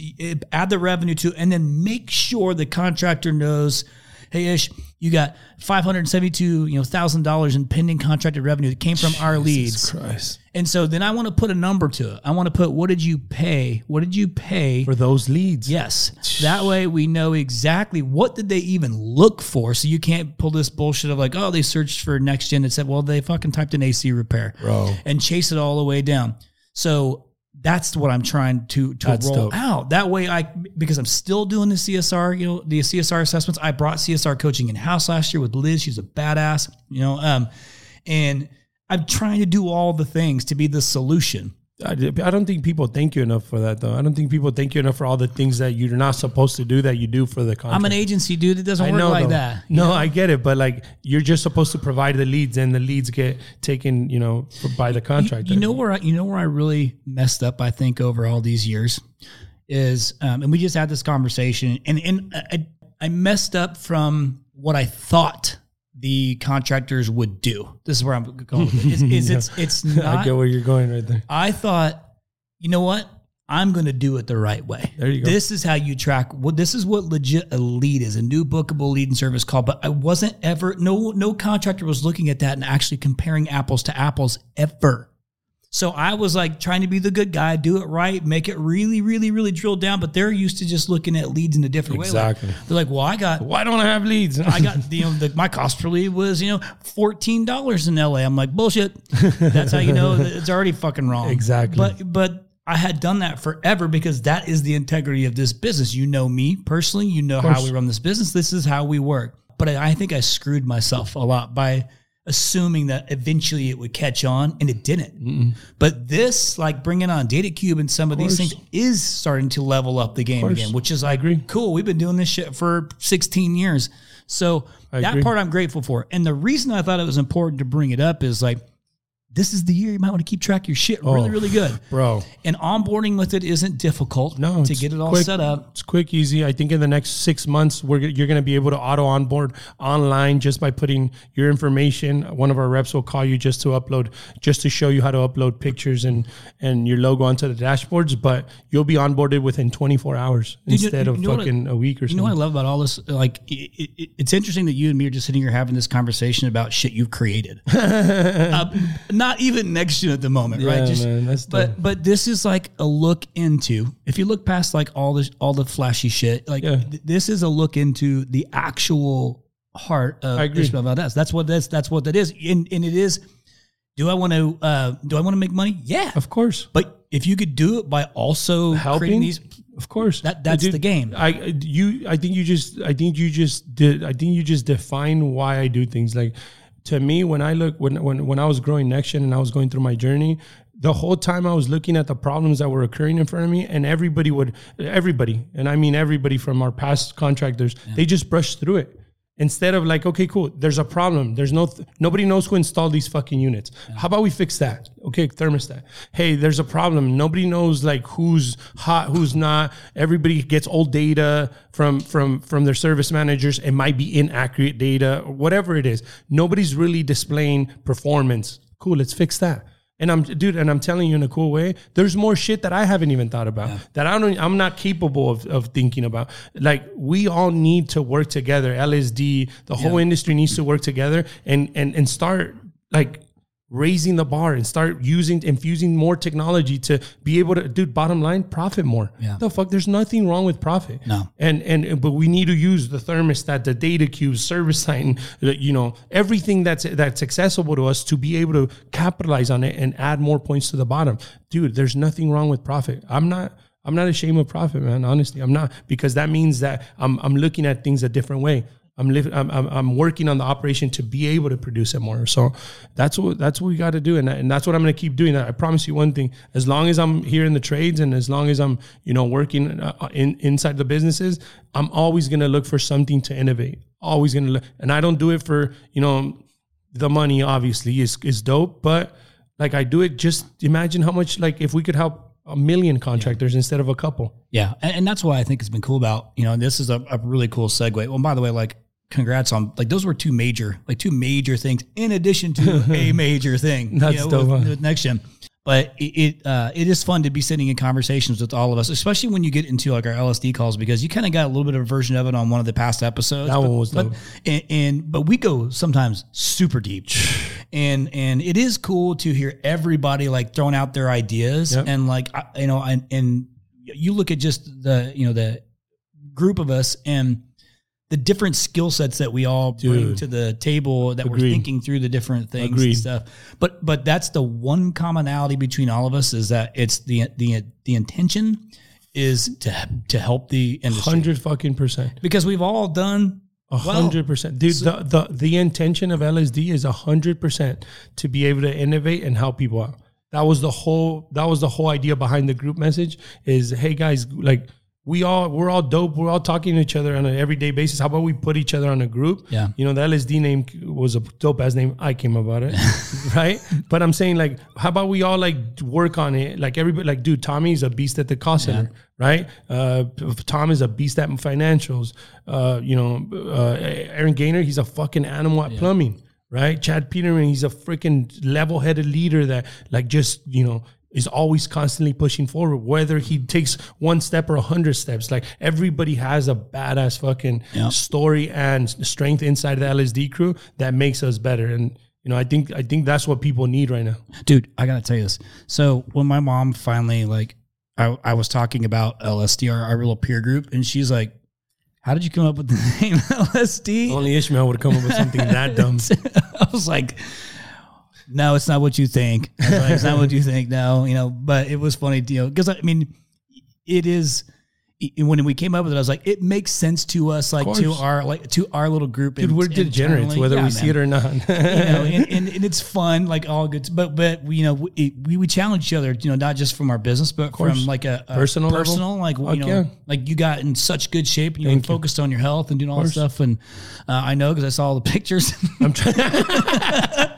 [SPEAKER 2] add the revenue to, and then make sure the contractor knows. Hey, Ish, you got five hundred seventy-two, you know, thousand dollars in pending contracted revenue that came from Jesus our leads.
[SPEAKER 1] Christ.
[SPEAKER 2] And so then I want to put a number to it. I want to put what did you pay? What did you pay
[SPEAKER 1] for those leads?
[SPEAKER 2] Yes. That way we know exactly what did they even look for. So you can't pull this bullshit of like, oh, they searched for NexGen and said, well, they fucking typed in AC repair,
[SPEAKER 1] bro,
[SPEAKER 2] and chase it all the way down. So that's what I'm trying to to that's roll dope. out. That way, I because I'm still doing the CSR, you know, the CSR assessments. I brought CSR coaching in house last year with Liz. She's a badass, you know, um, and I'm trying to do all the things to be the solution.
[SPEAKER 1] I, don't think people thank you enough for that, though. I don't think people thank you enough for all the things that you're not supposed to do that you do for the contract.
[SPEAKER 2] I'm an agency dude. It doesn't I work know, like though. that.
[SPEAKER 1] No, know? I get it, but like you're just supposed to provide the leads, and the leads get taken, you know, by the contractor.
[SPEAKER 2] You, you know where I, you know where I really messed up. I think over all these years is, um, and we just had this conversation, and and I, I messed up from what I thought the contractors would do. This is where I'm going. With it. Is, is it's it's not.
[SPEAKER 1] I get where you're going right there.
[SPEAKER 2] I thought, you know what? I'm going to do it the right way.
[SPEAKER 1] There you go.
[SPEAKER 2] This is how you track. Well, this is what legit a lead is, a new bookable lead and service call. But I wasn't ever no no contractor was looking at that and actually comparing apples to apples ever. So I was like trying to be the good guy, do it right, make it really, really, really drill down. But they're used to just looking at leads in a different
[SPEAKER 1] Exactly.
[SPEAKER 2] way. Like, they're like, well, I got
[SPEAKER 1] Why don't I have leads?
[SPEAKER 2] I got you know the, my cost per lead was you know fourteen dollars in LA. I'm like bullshit. That's how you know it's already fucking wrong.
[SPEAKER 1] Exactly.
[SPEAKER 2] But but I had done that forever because that is the integrity of this business. You know me personally. You know how we run this business. This is how we work. But I, I think I screwed myself a lot by assuming that eventually it would catch on and it didn't. But this, like bringing on DataCube and some of, these things, is starting to level up the game again, which is like
[SPEAKER 1] agree.
[SPEAKER 2] cool. We've been doing this shit for 16 years. So
[SPEAKER 1] I
[SPEAKER 2] that
[SPEAKER 1] agree.
[SPEAKER 2] part I'm grateful for. And the reason I thought it was important to bring it up is like, this is the year you might want to keep track of your shit really,
[SPEAKER 1] Oh,
[SPEAKER 2] really good.
[SPEAKER 1] Bro,
[SPEAKER 2] And onboarding with it isn't difficult
[SPEAKER 1] no,
[SPEAKER 2] to get it all
[SPEAKER 1] quick.
[SPEAKER 2] set up.
[SPEAKER 1] It's quick, easy. I think in the next six months, we're you're going to be able to auto onboard online just by putting your information. One of our reps will call you just to upload, just to show you how to upload pictures and and your logo onto the dashboards. But you'll be onboarded within 24 hours
[SPEAKER 2] Dude,
[SPEAKER 1] instead
[SPEAKER 2] you
[SPEAKER 1] of
[SPEAKER 2] know
[SPEAKER 1] fucking a week or so.
[SPEAKER 2] You know what I love about all this? Like, it, it, it's interesting that you and me are just sitting here having this conversation about shit you've created. uh, not even next to at the moment, right? Just,
[SPEAKER 1] man,
[SPEAKER 2] but but this is like a look into. If you look past like all the all the flashy shit, like
[SPEAKER 1] Yeah.
[SPEAKER 2] th- this is a look into the actual heart of. Ismael Valdez. That's what that's that's what that is, and and it is. Do I want to? Uh, do I want to make money? Yeah,
[SPEAKER 1] Of course.
[SPEAKER 2] but if you could do it by also creating
[SPEAKER 1] helping
[SPEAKER 2] these
[SPEAKER 1] of course
[SPEAKER 2] That- that's the game.
[SPEAKER 1] i you i think you just i think you just did i think you just define why i do things like to me when i look when when, when i was growing next and i was going through my journey the whole time i was looking at the problems that were occurring in front of me and everybody would everybody and i mean everybody from our past contractors they just brushed through it instead of like okay cool there's a problem. There's no nobody knows who installed these fucking units. How about we fix that? Okay thermostat. Hey there's a problem. Nobody knows like who's hot who's not. Everybody gets old data from from from their service managers. It might be inaccurate data or whatever it is. Nobody's really displaying performance. Cool let's fix that and I'm dude, and I'm telling you in a cool way, there's more shit that I haven't even thought about that I don't I'm not capable of, of thinking about. Like we all need to work together. LSD, the whole industry needs to work together and and and start like raising the bar and start using infusing more technology to be able to dude bottom line profit more.
[SPEAKER 2] Yeah.
[SPEAKER 1] the fuck there's nothing wrong with profit.
[SPEAKER 2] No.
[SPEAKER 1] and and but we need to use the thermostat the data cubes service the- you know everything that's that's accessible to us to be able to capitalize on it and add more points to the bottom. Dude there's nothing wrong with profit. I'm not i'm not ashamed of profit man honestly. I'm not because that means that i'm, I'm looking at things a different way I'm, living, I'm, I'm I'm working on the operation to be able to produce it more. So that's what that's what we got to do, and, and that's what I'm going to keep doing. I promise you one thing: as long as I'm here in the trades, and as long as I'm you know working uh, in inside the businesses, I'm always going to look for something to innovate. Always going to look, and I don't do it for you know the money. Obviously, is is dope, but like I do it. Just imagine how much like if we could help a million contractors instead of a couple.
[SPEAKER 2] Yeah, and, and that's why I think it's been cool about you know this is a, a really cool segue. Well, by the way, like congrats on like those were two major like two major things in addition to a major thing.
[SPEAKER 1] That's
[SPEAKER 2] you know, with, with NexGen. But it it, uh, it is fun to be sitting in conversations with all of us, especially when you get into like our LSD calls because you kind of got a little bit of a version of it on one of the past episodes.
[SPEAKER 1] That
[SPEAKER 2] but,
[SPEAKER 1] one was
[SPEAKER 2] but,
[SPEAKER 1] dope.
[SPEAKER 2] and, and but we go sometimes super deep, and and it is cool to hear everybody like throwing out their ideas
[SPEAKER 1] Yep.
[SPEAKER 2] and like I- you know and and you look at just the you know the group of us and the different skill sets that we all bring to the table that we're thinking through the different things
[SPEAKER 1] Agreed.
[SPEAKER 2] and stuff. But but that's the one commonality between all of us is that it's the the the intention is to to help the industry
[SPEAKER 1] Hundred fucking percent.
[SPEAKER 2] because we've all done
[SPEAKER 1] A hundred percent, dude. the, the the intention of LSD is a hundred percent to be able to innovate and help people out. That was the whole. That was the whole idea behind the group message. Is hey guys, like we all we're all dope. We're all talking to each other on an everyday basis. How about we put each other on a group?
[SPEAKER 2] Yeah.
[SPEAKER 1] You know, the LSD name was a dope ass name. I came about it, right? But I'm saying like, how about we all like work on it? Like everybody, like dude, Tommy's a beast at the cost center, right? Uh, Tom is a beast at financials. Uh, you know, uh, Aaron Gaynor, he's a fucking animal at plumbing, right? Chad Peterman, he's a freaking level-headed leader that like just you know is always constantly pushing forward, whether he takes one step or a hundred steps. Like everybody has a badass fucking
[SPEAKER 2] Yeah.
[SPEAKER 1] story and strength inside the LSD crew that makes us better. And you know, I think I think that's what people need right now.
[SPEAKER 2] dude i gotta tell you this so when my mom finally like i, I was talking about lsd our, our little peer group and she's like how did you come up with the name lsd
[SPEAKER 1] Only Ismael would have come up with something that dumb.
[SPEAKER 2] i was like no it's not what you think like, it's not what you think no you know but it was funny you know because i mean it is when we came up with it, I was like, it makes sense to us, like to our like to our little group.
[SPEAKER 1] Dude, we're degenerates, whether we see it or not.
[SPEAKER 2] you know, and, and, and it's fun, like all good. But but we, you know, we, we we challenge each other, you know, not just from our business, but from like a, a
[SPEAKER 1] Personal level?
[SPEAKER 2] personal, like
[SPEAKER 1] Fuck
[SPEAKER 2] you know, like you got in such good shape and you were
[SPEAKER 1] Thank you.
[SPEAKER 2] focused on your health and doing all that stuff. And uh, I know because I saw all the pictures.
[SPEAKER 1] I'm trying.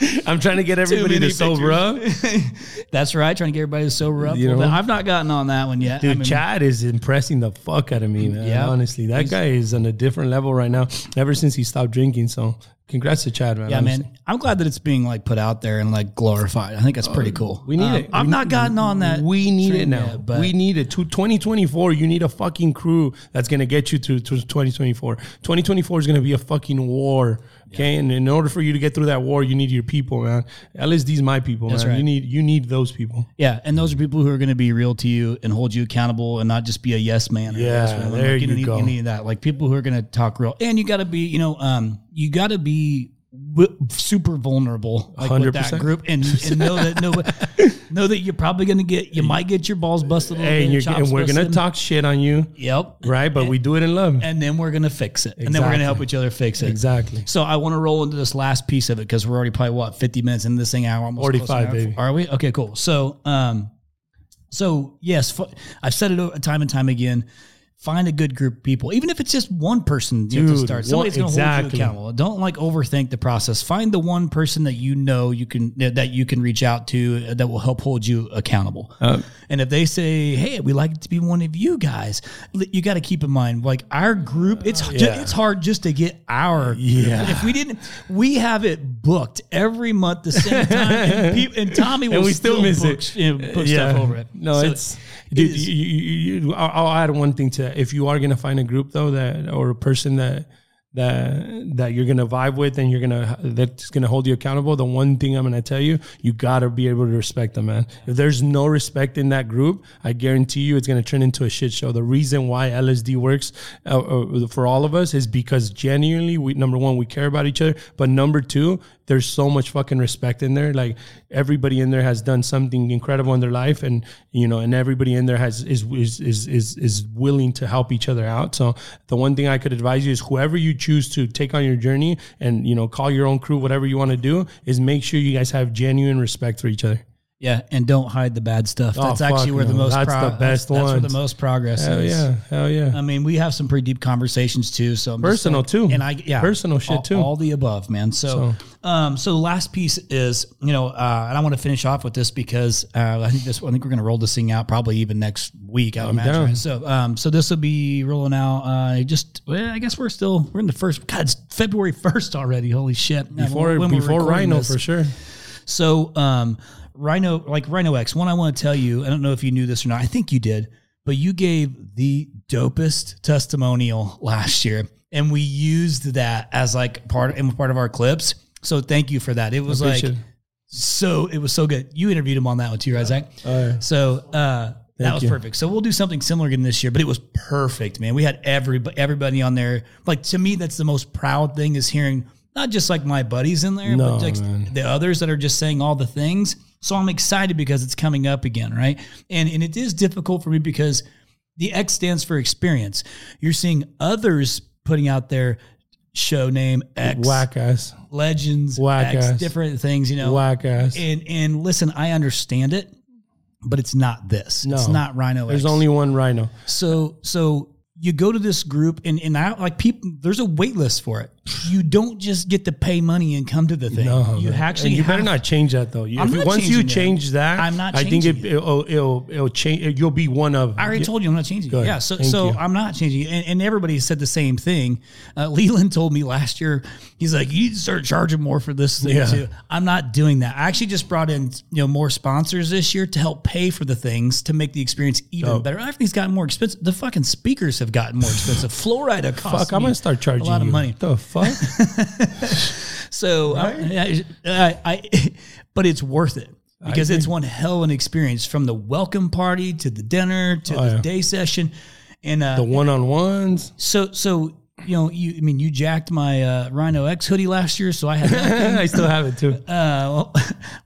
[SPEAKER 1] I'm trying to get everybody to
[SPEAKER 2] many
[SPEAKER 1] sober up.
[SPEAKER 2] That's right, trying to get everybody to sober up.
[SPEAKER 1] You
[SPEAKER 2] Well,
[SPEAKER 1] know?
[SPEAKER 2] I've not gotten on that one yet.
[SPEAKER 1] Dude,
[SPEAKER 2] I mean,
[SPEAKER 1] Chad is impressing the fuck out of me, man.
[SPEAKER 2] Yeah.
[SPEAKER 1] honestly, that guy is on a different level right now. Ever since he stopped drinking, so congrats to Chad, man.
[SPEAKER 2] yeah,
[SPEAKER 1] honestly.
[SPEAKER 2] man. I'm glad that it's being like put out there and like glorified. I think that's pretty cool.
[SPEAKER 1] Oh, We need
[SPEAKER 2] Um,
[SPEAKER 1] it.
[SPEAKER 2] I've
[SPEAKER 1] We-
[SPEAKER 2] not gotten on that.
[SPEAKER 1] We need it now.
[SPEAKER 2] yet, but
[SPEAKER 1] we need it. To 2024, you need a fucking crew that's gonna get you through to 2024. 2024 is gonna be a fucking war. Okay, and in order for you to get through that war, you need your people, man. LSD's my people,
[SPEAKER 2] That's
[SPEAKER 1] man.
[SPEAKER 2] right.
[SPEAKER 1] You need you need those people.
[SPEAKER 2] Yeah, and those are people who are going to be real to you and hold you accountable and not just be a yes man. Or
[SPEAKER 1] Yeah,
[SPEAKER 2] yes woman.
[SPEAKER 1] there
[SPEAKER 2] Like,
[SPEAKER 1] you
[SPEAKER 2] need,
[SPEAKER 1] go.
[SPEAKER 2] You need that, like people who are going to talk real, and you got to be, you know, um, you got to be w- super vulnerable, like with that group, and, and know that know, know that you're probably going to get, you might get your balls busted. A little
[SPEAKER 1] Hey,
[SPEAKER 2] bit,
[SPEAKER 1] and, and we're gonna talk shit on you,
[SPEAKER 2] Yep.
[SPEAKER 1] right? But we do it in love.
[SPEAKER 2] And then we're gonna fix it, and then we're gonna help each other fix it.
[SPEAKER 1] Exactly.
[SPEAKER 2] So I want to roll into this last piece of it because we're already probably what fifty minutes into this thing. Hour almost
[SPEAKER 1] 45, baby.
[SPEAKER 2] Are we okay? Cool. So um, so yes, i've said it time and time again. Find a good group of people, even if it's just one person you know, to
[SPEAKER 1] Dude,
[SPEAKER 2] start. Somebody's going to hold you accountable. Don't like overthink the process. Find the one person that you know you can that you can reach out to uh, that will help hold you accountable.
[SPEAKER 1] Uh,
[SPEAKER 2] And if they say, "Hey, we like it to be one of you guys," you got to keep in mind, like our group, it's ju-
[SPEAKER 1] Yeah.
[SPEAKER 2] it's hard just to get our.
[SPEAKER 1] Yeah.
[SPEAKER 2] If we didn't, we have it booked every month the same time, and, peop and Tommy will
[SPEAKER 1] and we still, miss
[SPEAKER 2] book,
[SPEAKER 1] it.
[SPEAKER 2] You know, book stuff over it.
[SPEAKER 1] No,
[SPEAKER 2] So
[SPEAKER 1] it's dude. You, you, you, I'll, add one thing to that. If you are gonna find a group though that or a person that that that you're gonna vibe with and you're gonna that's gonna hold you accountable, the one thing I'm gonna tell you, you gotta be able to respect them, man. If there's no respect in that group, I guarantee you it's gonna turn into a shit show. The reason why LSD works uh, uh, for all of us is because genuinely, we number one, we care about each other, but number two, there's so much fucking respect in there. Like everybody in there has done something incredible in their life, and you know, and everybody in there has is is is is, is willing to help each other out. So the one thing I could advise you is whoever you choose to take on your journey, and you know, call your own crew, whatever you want to do, is make sure you guys have genuine respect for each other.
[SPEAKER 2] Yeah, and don't hide the bad stuff.
[SPEAKER 1] Oh,
[SPEAKER 2] That's actually where the
[SPEAKER 1] no.
[SPEAKER 2] most.
[SPEAKER 1] That's the
[SPEAKER 2] that's,
[SPEAKER 1] best
[SPEAKER 2] that's where the most progress
[SPEAKER 1] Hell
[SPEAKER 2] is.
[SPEAKER 1] yeah, hell yeah.
[SPEAKER 2] I mean, we have some pretty deep conversations too. So I'm
[SPEAKER 1] Personal,
[SPEAKER 2] saying-
[SPEAKER 1] too.
[SPEAKER 2] and I yeah,
[SPEAKER 1] Personal shit,
[SPEAKER 2] all,
[SPEAKER 1] too.
[SPEAKER 2] All the above, man. So, um, so the last piece is you know, uh, and I want to finish off with this because uh, I think this I think we're gonna roll this thing out probably even next week. I would imagine.
[SPEAKER 1] down.
[SPEAKER 2] So, um, so this will be rolling out. Uh, just well, I guess we're still we're in the first. God, it's February first already. Holy shit!
[SPEAKER 1] Before before Rhino
[SPEAKER 2] this.
[SPEAKER 1] for sure.
[SPEAKER 2] So, um, Rhino, like Rhino X, one I want to tell you, I don't know if you knew this or not. I think you did, but you gave the dopest testimonial last year, and we used that as like part in part of our clips. So thank you for that. It was like so it was so good. You interviewed him on that one too, right, Zach?
[SPEAKER 1] Oh, yeah.
[SPEAKER 2] So uh, that was
[SPEAKER 1] you.
[SPEAKER 2] perfect. So we'll do something similar again this year, but it was perfect, man. We had everybody everybody on there. Like to me, that's the most proud thing is hearing not just like my buddies in there,
[SPEAKER 1] No,
[SPEAKER 2] but like
[SPEAKER 1] man.
[SPEAKER 2] the others that are just saying all the things. So I'm excited because it's coming up again, right? And and it is difficult for me because the X stands for experience. You're seeing others putting out their show name X,
[SPEAKER 1] Whack ass,
[SPEAKER 2] legends,
[SPEAKER 1] Whack
[SPEAKER 2] X,
[SPEAKER 1] ass.
[SPEAKER 2] different things, you know.
[SPEAKER 1] whack ass.
[SPEAKER 2] And and listen, I understand it, but it's not this.
[SPEAKER 1] No.
[SPEAKER 2] It's not Rhino
[SPEAKER 1] There's
[SPEAKER 2] X.
[SPEAKER 1] only one Rhino.
[SPEAKER 2] so so you go to this group and, and I like people there's a wait list for it. You don't just get to pay money and come to the thing.
[SPEAKER 1] No,
[SPEAKER 2] you
[SPEAKER 1] man.
[SPEAKER 2] actually
[SPEAKER 1] And you better not change that though. You- if- once you change that,
[SPEAKER 2] I'm not
[SPEAKER 1] I think it,
[SPEAKER 2] changing it.
[SPEAKER 1] it'll, it'll it'll change. You'll be one of.
[SPEAKER 2] I already told you I'm not changing.
[SPEAKER 1] Go
[SPEAKER 2] it.
[SPEAKER 1] ahead.
[SPEAKER 2] Yeah, so
[SPEAKER 1] Thank
[SPEAKER 2] so
[SPEAKER 1] you.
[SPEAKER 2] I'm not changing. And, and everybody said the same thing. Uh, Leland told me last year. He's like, you need to start charging more for this thing
[SPEAKER 1] Yeah.
[SPEAKER 2] too. I'm not doing that. I actually just brought in you know more sponsors this year to help pay for the things to make the experience even
[SPEAKER 1] Dope.
[SPEAKER 2] better. Everything's gotten more expensive. The fucking speakers have gotten more expensive. Florida costs
[SPEAKER 1] Fuck, I'm gonna start charging
[SPEAKER 2] a lot of
[SPEAKER 1] you.
[SPEAKER 2] money.
[SPEAKER 1] The fuck?
[SPEAKER 2] So, I, I, I, but it's worth it because it's one hell of an experience from the welcome party to the dinner to
[SPEAKER 1] Oh,
[SPEAKER 2] the
[SPEAKER 1] yeah.
[SPEAKER 2] day session, and uh,
[SPEAKER 1] the one on ones.
[SPEAKER 2] so so you know you I mean you jacked my uh, Rhino X hoodie last year, so I had.
[SPEAKER 1] I still have it too.
[SPEAKER 2] Uh, well,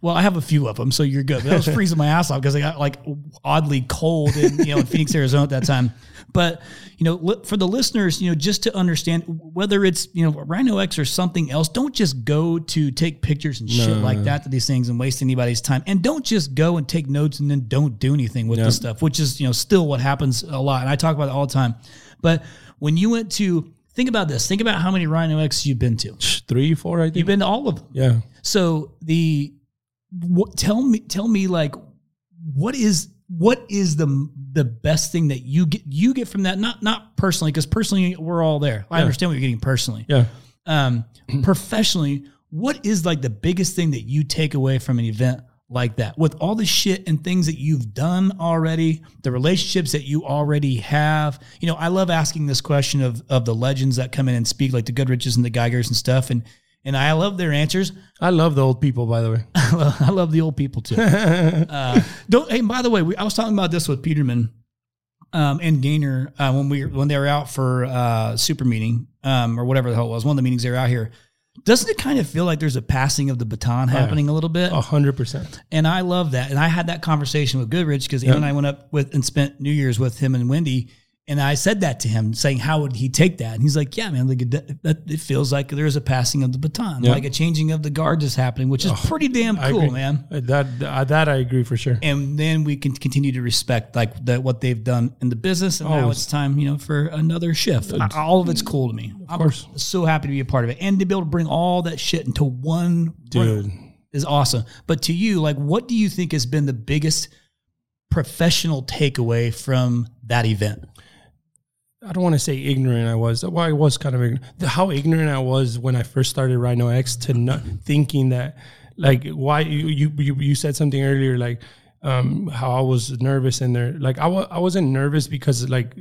[SPEAKER 2] well, I have a few of them, so you're good. But I was freezing my ass off because I got like oddly cold in you know in Phoenix, Arizona at that time. But you know, for the listeners, you know, just to understand whether it's you know Rhino X or something else, don't just go to take pictures and shit like that to these things and waste anybody's time. And don't just go and take notes and then don't do anything with this stuff, which is you know still what happens a lot. And I talk about it all the time. But when you went to think about this, think about how many Rhino X you've been to.
[SPEAKER 1] Three, four. I think.
[SPEAKER 2] You've been to all of them.
[SPEAKER 1] yeah.
[SPEAKER 2] So the what, tell me tell me like what is what is the the best thing that you get you get from that not not personally because personally we're all there. I
[SPEAKER 1] Yeah.
[SPEAKER 2] understand what you're getting personally.
[SPEAKER 1] Yeah.
[SPEAKER 2] Um professionally, what is like the biggest thing that you take away from an event like that with all the shit and things that you've done already, the relationships that you already have. You know, I love asking this question of of the legends that come in and speak, like the Goodriches and the Geigers and stuff, and and I love their answers.
[SPEAKER 1] I love the old people, by the way.
[SPEAKER 2] I love the old people too. uh, don't. Hey, by the way, we, I was talking about this with Peterman um, and Gainer uh, when we when they were out for uh, super meeting um, or whatever the hell it was. One of the meetings they were out here. Doesn't it kind of feel like there's a passing of the baton happening a little bit?
[SPEAKER 1] A hundred percent.
[SPEAKER 2] And I love that. And I had that conversation with Goodrich because Ann and I went up with and spent New Year's with him and Wendy. And I said that to him, saying, "How would he take that?" And he's like, "Yeah, man, like it, that, it feels like there's a passing of the baton,
[SPEAKER 1] Yeah.
[SPEAKER 2] like a changing of the guard is happening, which is pretty damn cool, man."
[SPEAKER 1] Uh, That uh, that I agree for sure.
[SPEAKER 2] And then we can continue to respect like the, what they've done in the business, and now it's time, you know, for another shift. All of it's cool to me. Of. I'm so happy to be a part of it, and to be able to bring all that shit into one
[SPEAKER 1] Dude.
[SPEAKER 2] room is awesome. But to you, like, what do you think has been the biggest professional takeaway from that event?
[SPEAKER 1] I don't want to say ignorant I was. Well, I was kind of ignorant. How ignorant I was when I first started Rhino X to not thinking that, like, why you you you, said something earlier, like, um, how I was nervous in there. Like, I wa- I wasn't nervous because like.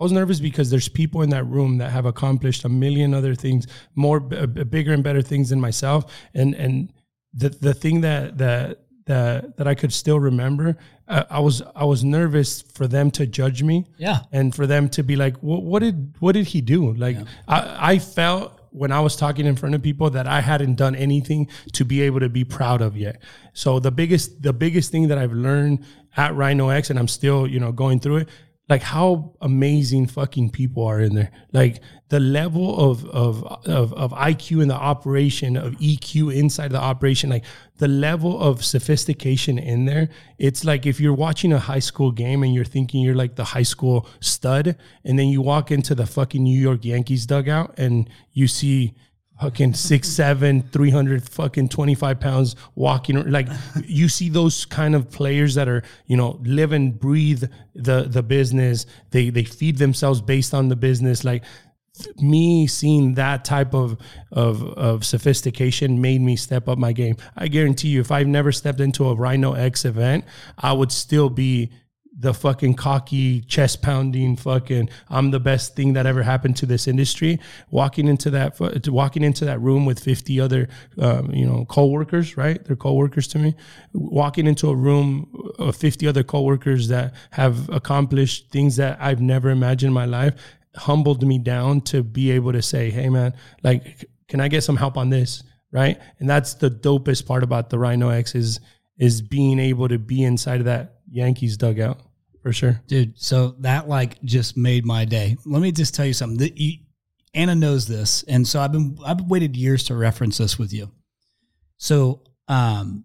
[SPEAKER 1] I was nervous because there's people in that room that have accomplished a million other things, more b- bigger and better things than myself, and and the the thing that that that that I could still remember, uh, I was I was nervous for them to judge me,
[SPEAKER 2] Yeah.
[SPEAKER 1] and for them to be like, what, what did what did he do? Like, I, I felt when I was talking in front of people that I hadn't done anything to be able to be proud of yet. So the biggest the biggest thing that I've learned at Rhino X, and I'm still you know going through it, like how amazing fucking people are in there. Like the level of of of, of IQ in the operation, of EQ inside the operation, like the level of sophistication in there. It's like if you're watching a high school game and you're thinking you're like the high school stud, and then you walk into the fucking New York Yankees dugout and you see fucking six, seven, 300 fucking 25 pounds walking. Like you see those kind of players that are, you know, live and breathe the, the business. They, they feed themselves based on the business. Like me seeing that type of, of, of sophistication made me step up my game. I guarantee you, if I've never stepped into a Rhino X event, I would still be the fucking cocky chest pounding fucking I'm the best thing that ever happened to this industry walking into that walking into that room with 50 other um, you know co-workers right? They're co-workers to me. Walking into a room of 50 other co-workers that have accomplished things that I've never imagined in my life humbled me down to be able to say hey man like can I get some help on this? Right? And that's the dopest part about the Rhino X is is being able to be inside of that Yankees dugout for sure.
[SPEAKER 2] dude so that like just made my day let me just tell you something that you, anna knows this and so i've been i've waited years to reference this with you so um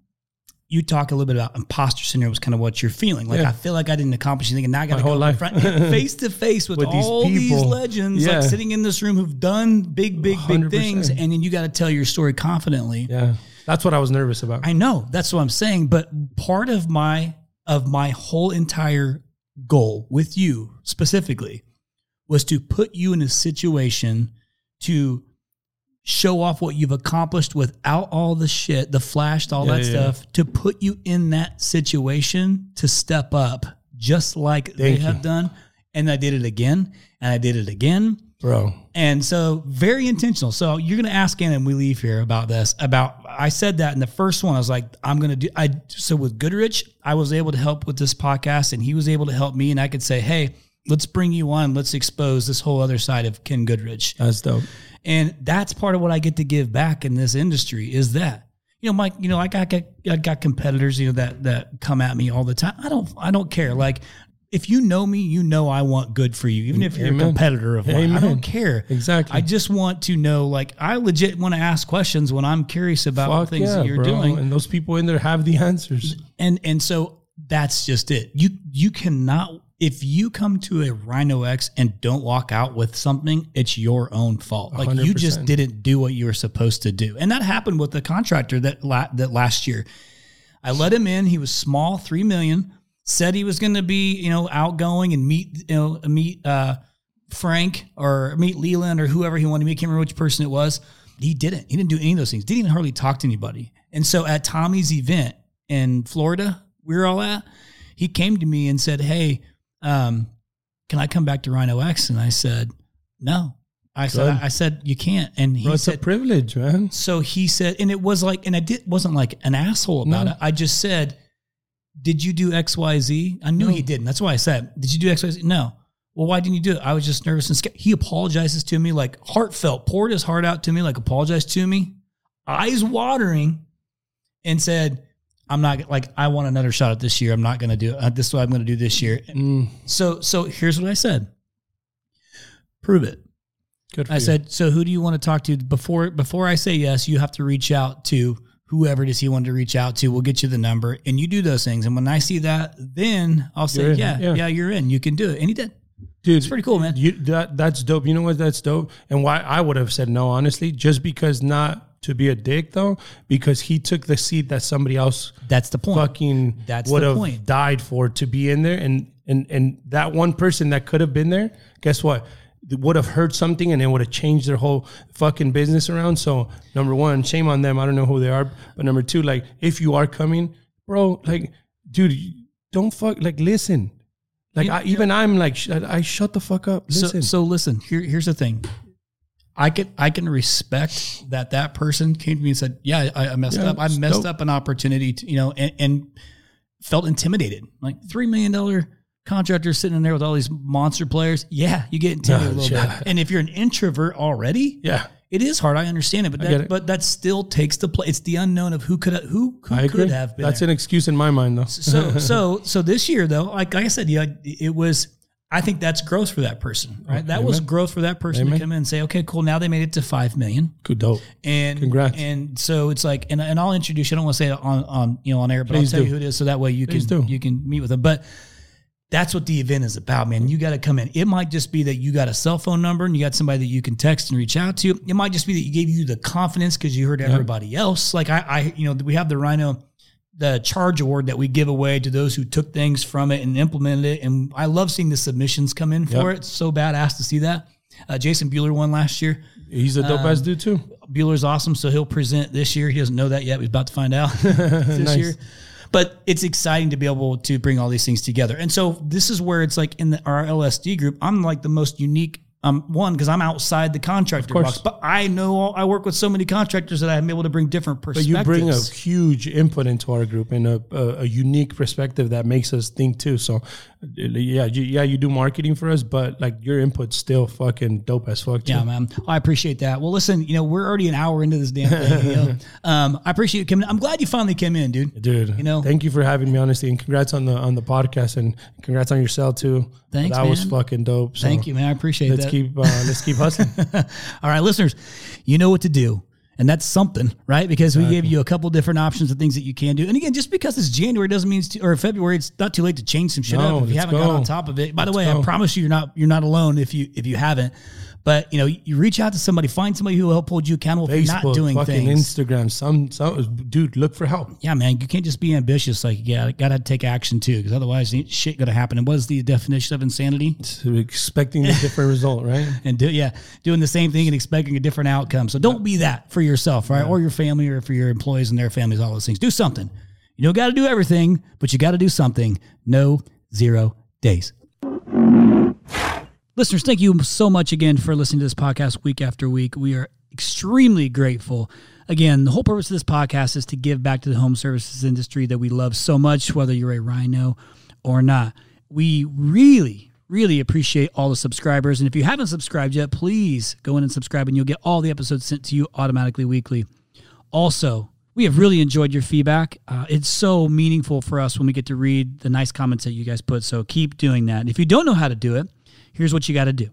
[SPEAKER 2] you talk a little bit about imposter syndrome was kind of what you're feeling. Like
[SPEAKER 1] Yeah.
[SPEAKER 2] I feel like I didn't accomplish anything, and now I got to go
[SPEAKER 1] life.
[SPEAKER 2] front face to face with,
[SPEAKER 1] With these
[SPEAKER 2] all these
[SPEAKER 1] people.
[SPEAKER 2] legends,
[SPEAKER 1] Yeah.
[SPEAKER 2] like sitting in this room who've done big, big, big
[SPEAKER 1] 100%.
[SPEAKER 2] things, and then you got to tell your story confidently.
[SPEAKER 1] Yeah. That's what I was nervous about.
[SPEAKER 2] I know that's what I'm saying, but part of my of my whole entire goal with you specifically was to put you in a situation to show off what you've accomplished without all the shit, the flashed, all
[SPEAKER 1] Yeah,
[SPEAKER 2] that
[SPEAKER 1] yeah,
[SPEAKER 2] stuff, to put you in that situation to step up just like they
[SPEAKER 1] you.
[SPEAKER 2] have done. And I did it again and I did it again.
[SPEAKER 1] Bro.
[SPEAKER 2] And so very intentional. So you're going to ask Anna when we leave here about this, about, I said that in the first one, I was like, I'm going to do, I, so with Goodrich, I was able to help with this podcast and he was able to help me and I could say, Hey, let's bring you on. Let's expose this whole other side of Ken Goodrich.
[SPEAKER 1] That's dope.
[SPEAKER 2] And that's part of what I get to give back in this industry is that, you know, Mike, you know, I got, I got competitors, you know, that, that come at me all the time. I don't, I don't care. Like, if you know me, you know I want good for you, even if you're a competitor of mine. I don't care.
[SPEAKER 1] Exactly.
[SPEAKER 2] I just want to know, like, I legit want to ask questions when I'm curious about
[SPEAKER 1] Fuck
[SPEAKER 2] things
[SPEAKER 1] yeah,
[SPEAKER 2] that you're
[SPEAKER 1] bro.
[SPEAKER 2] doing,
[SPEAKER 1] And those people in there have the answers.
[SPEAKER 2] and and so that's just it. You you cannot if you come to a Rhino X and don't walk out with something, it's your own fault. Like you just didn't do what you were supposed to do, and that happened with the contractor that la- that last year. I let him in. He was small, three million. Said he was going to be, you know, outgoing and meet, you know, meet uh, Frank or meet Leland or whoever he wanted to meet. I can't remember which person it was. He didn't. He didn't do any of those things. Didn't even hardly talk to anybody. And so at Tommy's event in Florida, we were all at, he came to me and said, "Hey, um, can I come back to Rhino X?" And I said, "No." I said,
[SPEAKER 1] Good.
[SPEAKER 2] "I said you can't." And he
[SPEAKER 1] Bro, it's
[SPEAKER 2] said,
[SPEAKER 1] a privilege, man.
[SPEAKER 2] so he said, and it was like, and I did wasn't like an asshole about
[SPEAKER 1] No.
[SPEAKER 2] it. I just said, "Did you do X, Y, Z?" I knew
[SPEAKER 1] No.
[SPEAKER 2] he didn't. That's why I said, "Did you do X, Y, Z?" No. Well, why didn't you do it? I was just nervous and scared. He apologizes to me, like heartfelt, poured his heart out to me, like apologized to me, eyes watering, and said, "I'm not like I want another shot at this year. I'm not going to do it. Uh, this is what I'm going to do this year."
[SPEAKER 1] Mm,
[SPEAKER 2] So, so here's what I said: Prove it.
[SPEAKER 1] good for
[SPEAKER 2] I
[SPEAKER 1] you.
[SPEAKER 2] said, so who do you want to talk to before before I say yes? You have to reach out to whoever it is he wanted to reach out to. We'll get you the number, and you do those things. And when I see that, then I'll say,
[SPEAKER 1] in.
[SPEAKER 2] yeah, yeah,
[SPEAKER 1] Yeah.
[SPEAKER 2] you're in. You can do it. And he did.
[SPEAKER 1] dude,
[SPEAKER 2] It's pretty cool, man.
[SPEAKER 1] You that that's dope. You know what? That's dope. And why I would have said no, honestly, just because not to be a dick though, because he took the seat that somebody else
[SPEAKER 2] That's the point.
[SPEAKER 1] fucking
[SPEAKER 2] That's
[SPEAKER 1] would
[SPEAKER 2] the
[SPEAKER 1] have
[SPEAKER 2] point.
[SPEAKER 1] died for to be in there, and and and that one person that could have been there, guess what? Would have heard something and it would have changed their whole fucking business around. So number one, shame on them. I don't know who they are, but number two, like if you are coming, bro, like dude, don't fuck. Like listen, like I, even I'm like sh- I shut the fuck up.
[SPEAKER 2] So,
[SPEAKER 1] Listen,
[SPEAKER 2] so listen. Here, here's the thing. I can I can respect that that person came to me and said, "Yeah, I, I messed
[SPEAKER 1] Yeah,
[SPEAKER 2] up. I messed
[SPEAKER 1] dope.
[SPEAKER 2] up an opportunity, to, you know, and, and felt intimidated. Like three million dollar contractor sitting in there with all these monster players. Yeah, you get intimidated a oh, little
[SPEAKER 1] Yeah.
[SPEAKER 2] bit. And if you're an introvert already,
[SPEAKER 1] yeah,
[SPEAKER 2] it is hard. I understand it, but that,
[SPEAKER 1] it.
[SPEAKER 2] but that still takes the play. It's the unknown of who could who who could have been.
[SPEAKER 1] That's
[SPEAKER 2] there
[SPEAKER 1] an excuse in my mind though.
[SPEAKER 2] so so so this year though like, like i said yeah it was i think that's growth for that person oh, right that was growth for that person
[SPEAKER 1] Amen.
[SPEAKER 2] to come in and say okay cool now they made it to 5 million
[SPEAKER 1] Good dope.
[SPEAKER 2] and
[SPEAKER 1] Congrats.
[SPEAKER 2] and so it's like and, and i'll introduce you i don't want to say it on on you know on air but
[SPEAKER 1] Please
[SPEAKER 2] i'll tell
[SPEAKER 1] do.
[SPEAKER 2] you who it is so that way you
[SPEAKER 1] Please
[SPEAKER 2] can
[SPEAKER 1] do.
[SPEAKER 2] you can meet with them but that's what the event is about, man. You got to come in. It might just be that you got a cell phone number and you got somebody that you can text and reach out to. It might just be that you gave you the confidence because you heard everybody else. Like I, I, you know, we have the Rhino, the charge award that we give away to those who took things from it and implemented it. And I love seeing the submissions come in for
[SPEAKER 1] Yep.
[SPEAKER 2] it. It's so badass to see that. Uh, Jason Bueller won last year.
[SPEAKER 1] He's a dope
[SPEAKER 2] Um,
[SPEAKER 1] ass dude too.
[SPEAKER 2] Bueller's awesome, so he'll present this year. He doesn't know that yet. He's about to find out this
[SPEAKER 1] Nice.
[SPEAKER 2] year. But it's exciting to be able to bring all these things together. And so this is where it's like in the, our LSD group, I'm like the most unique um, one because I'm outside the contractor box. But I know all, I work with so many contractors that I'm able to bring different perspectives.
[SPEAKER 1] But you bring a huge input into our group and a, a, a unique perspective that makes us think too. So, yeah, you, yeah, you do marketing for us, but like your input's still fucking dope as fuck. Too.
[SPEAKER 2] Yeah, man. I appreciate that. Well, listen, you know, we're already an hour into this damn thing. You know? um, I appreciate you coming. I'm glad you finally came in, dude.
[SPEAKER 1] dude.
[SPEAKER 2] You know-
[SPEAKER 1] thank you for having me. Honestly, and congrats on the on the podcast and congrats on your too.
[SPEAKER 2] Thanks,
[SPEAKER 1] that was fucking dope. So
[SPEAKER 2] Thank you, man. I appreciate
[SPEAKER 1] Let's
[SPEAKER 2] that.
[SPEAKER 1] Keep uh, let's keep hustling.
[SPEAKER 2] All right, listeners, you know what to do. And that's something, right? Because we gave you a couple different options of things that you can do. And again, just because it's January doesn't mean it's too, or February, it's not too late to change some shit
[SPEAKER 1] No,
[SPEAKER 2] up if you haven't got on top of it. By the way,
[SPEAKER 1] go.
[SPEAKER 2] I promise you, you're not you're not alone if you if you haven't. But you know, you reach out to somebody, find somebody who will help hold you accountable
[SPEAKER 1] Facebook,
[SPEAKER 2] not doing
[SPEAKER 1] fucking
[SPEAKER 2] things.
[SPEAKER 1] Instagram. Some, some dude, look for help.
[SPEAKER 2] yeah, man, you can't just be ambitious. Like, yeah, got to take action too, because otherwise, shit to happen. And what is the definition of insanity?
[SPEAKER 1] So expecting a different result, right?
[SPEAKER 2] and do yeah, doing the same thing and expecting a different outcome. So don't be that for yourself, right? Or your family or for your employees and their families, all those things. Do something. You don't got to do everything, but you got to do something. No zero days. Listeners, thank you so much again for listening to this podcast week after week. We are extremely grateful. Again, the whole purpose of this podcast is to give back to the home services industry that we love so much, whether you're a rhino or not. We really, really appreciate all the subscribers. And if you haven't subscribed yet, please go in and subscribe, and you'll get all the episodes sent to you automatically weekly. Also, we have really enjoyed your feedback. Uh, it's so meaningful for us when we get to read the nice comments that you guys put. So keep doing that. And if you don't know how to do it, here's what you got to do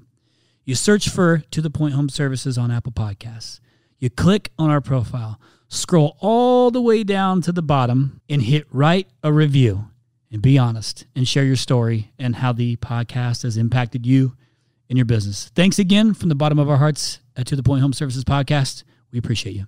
[SPEAKER 2] you search for To the Point Home Services on Apple Podcasts. You click on our profile, scroll all the way down to the bottom, and hit write a review. And be honest and share your story and how the podcast has impacted you and your business. Thanks again from the bottom of our hearts at To the Point Home Services Podcast. We appreciate you.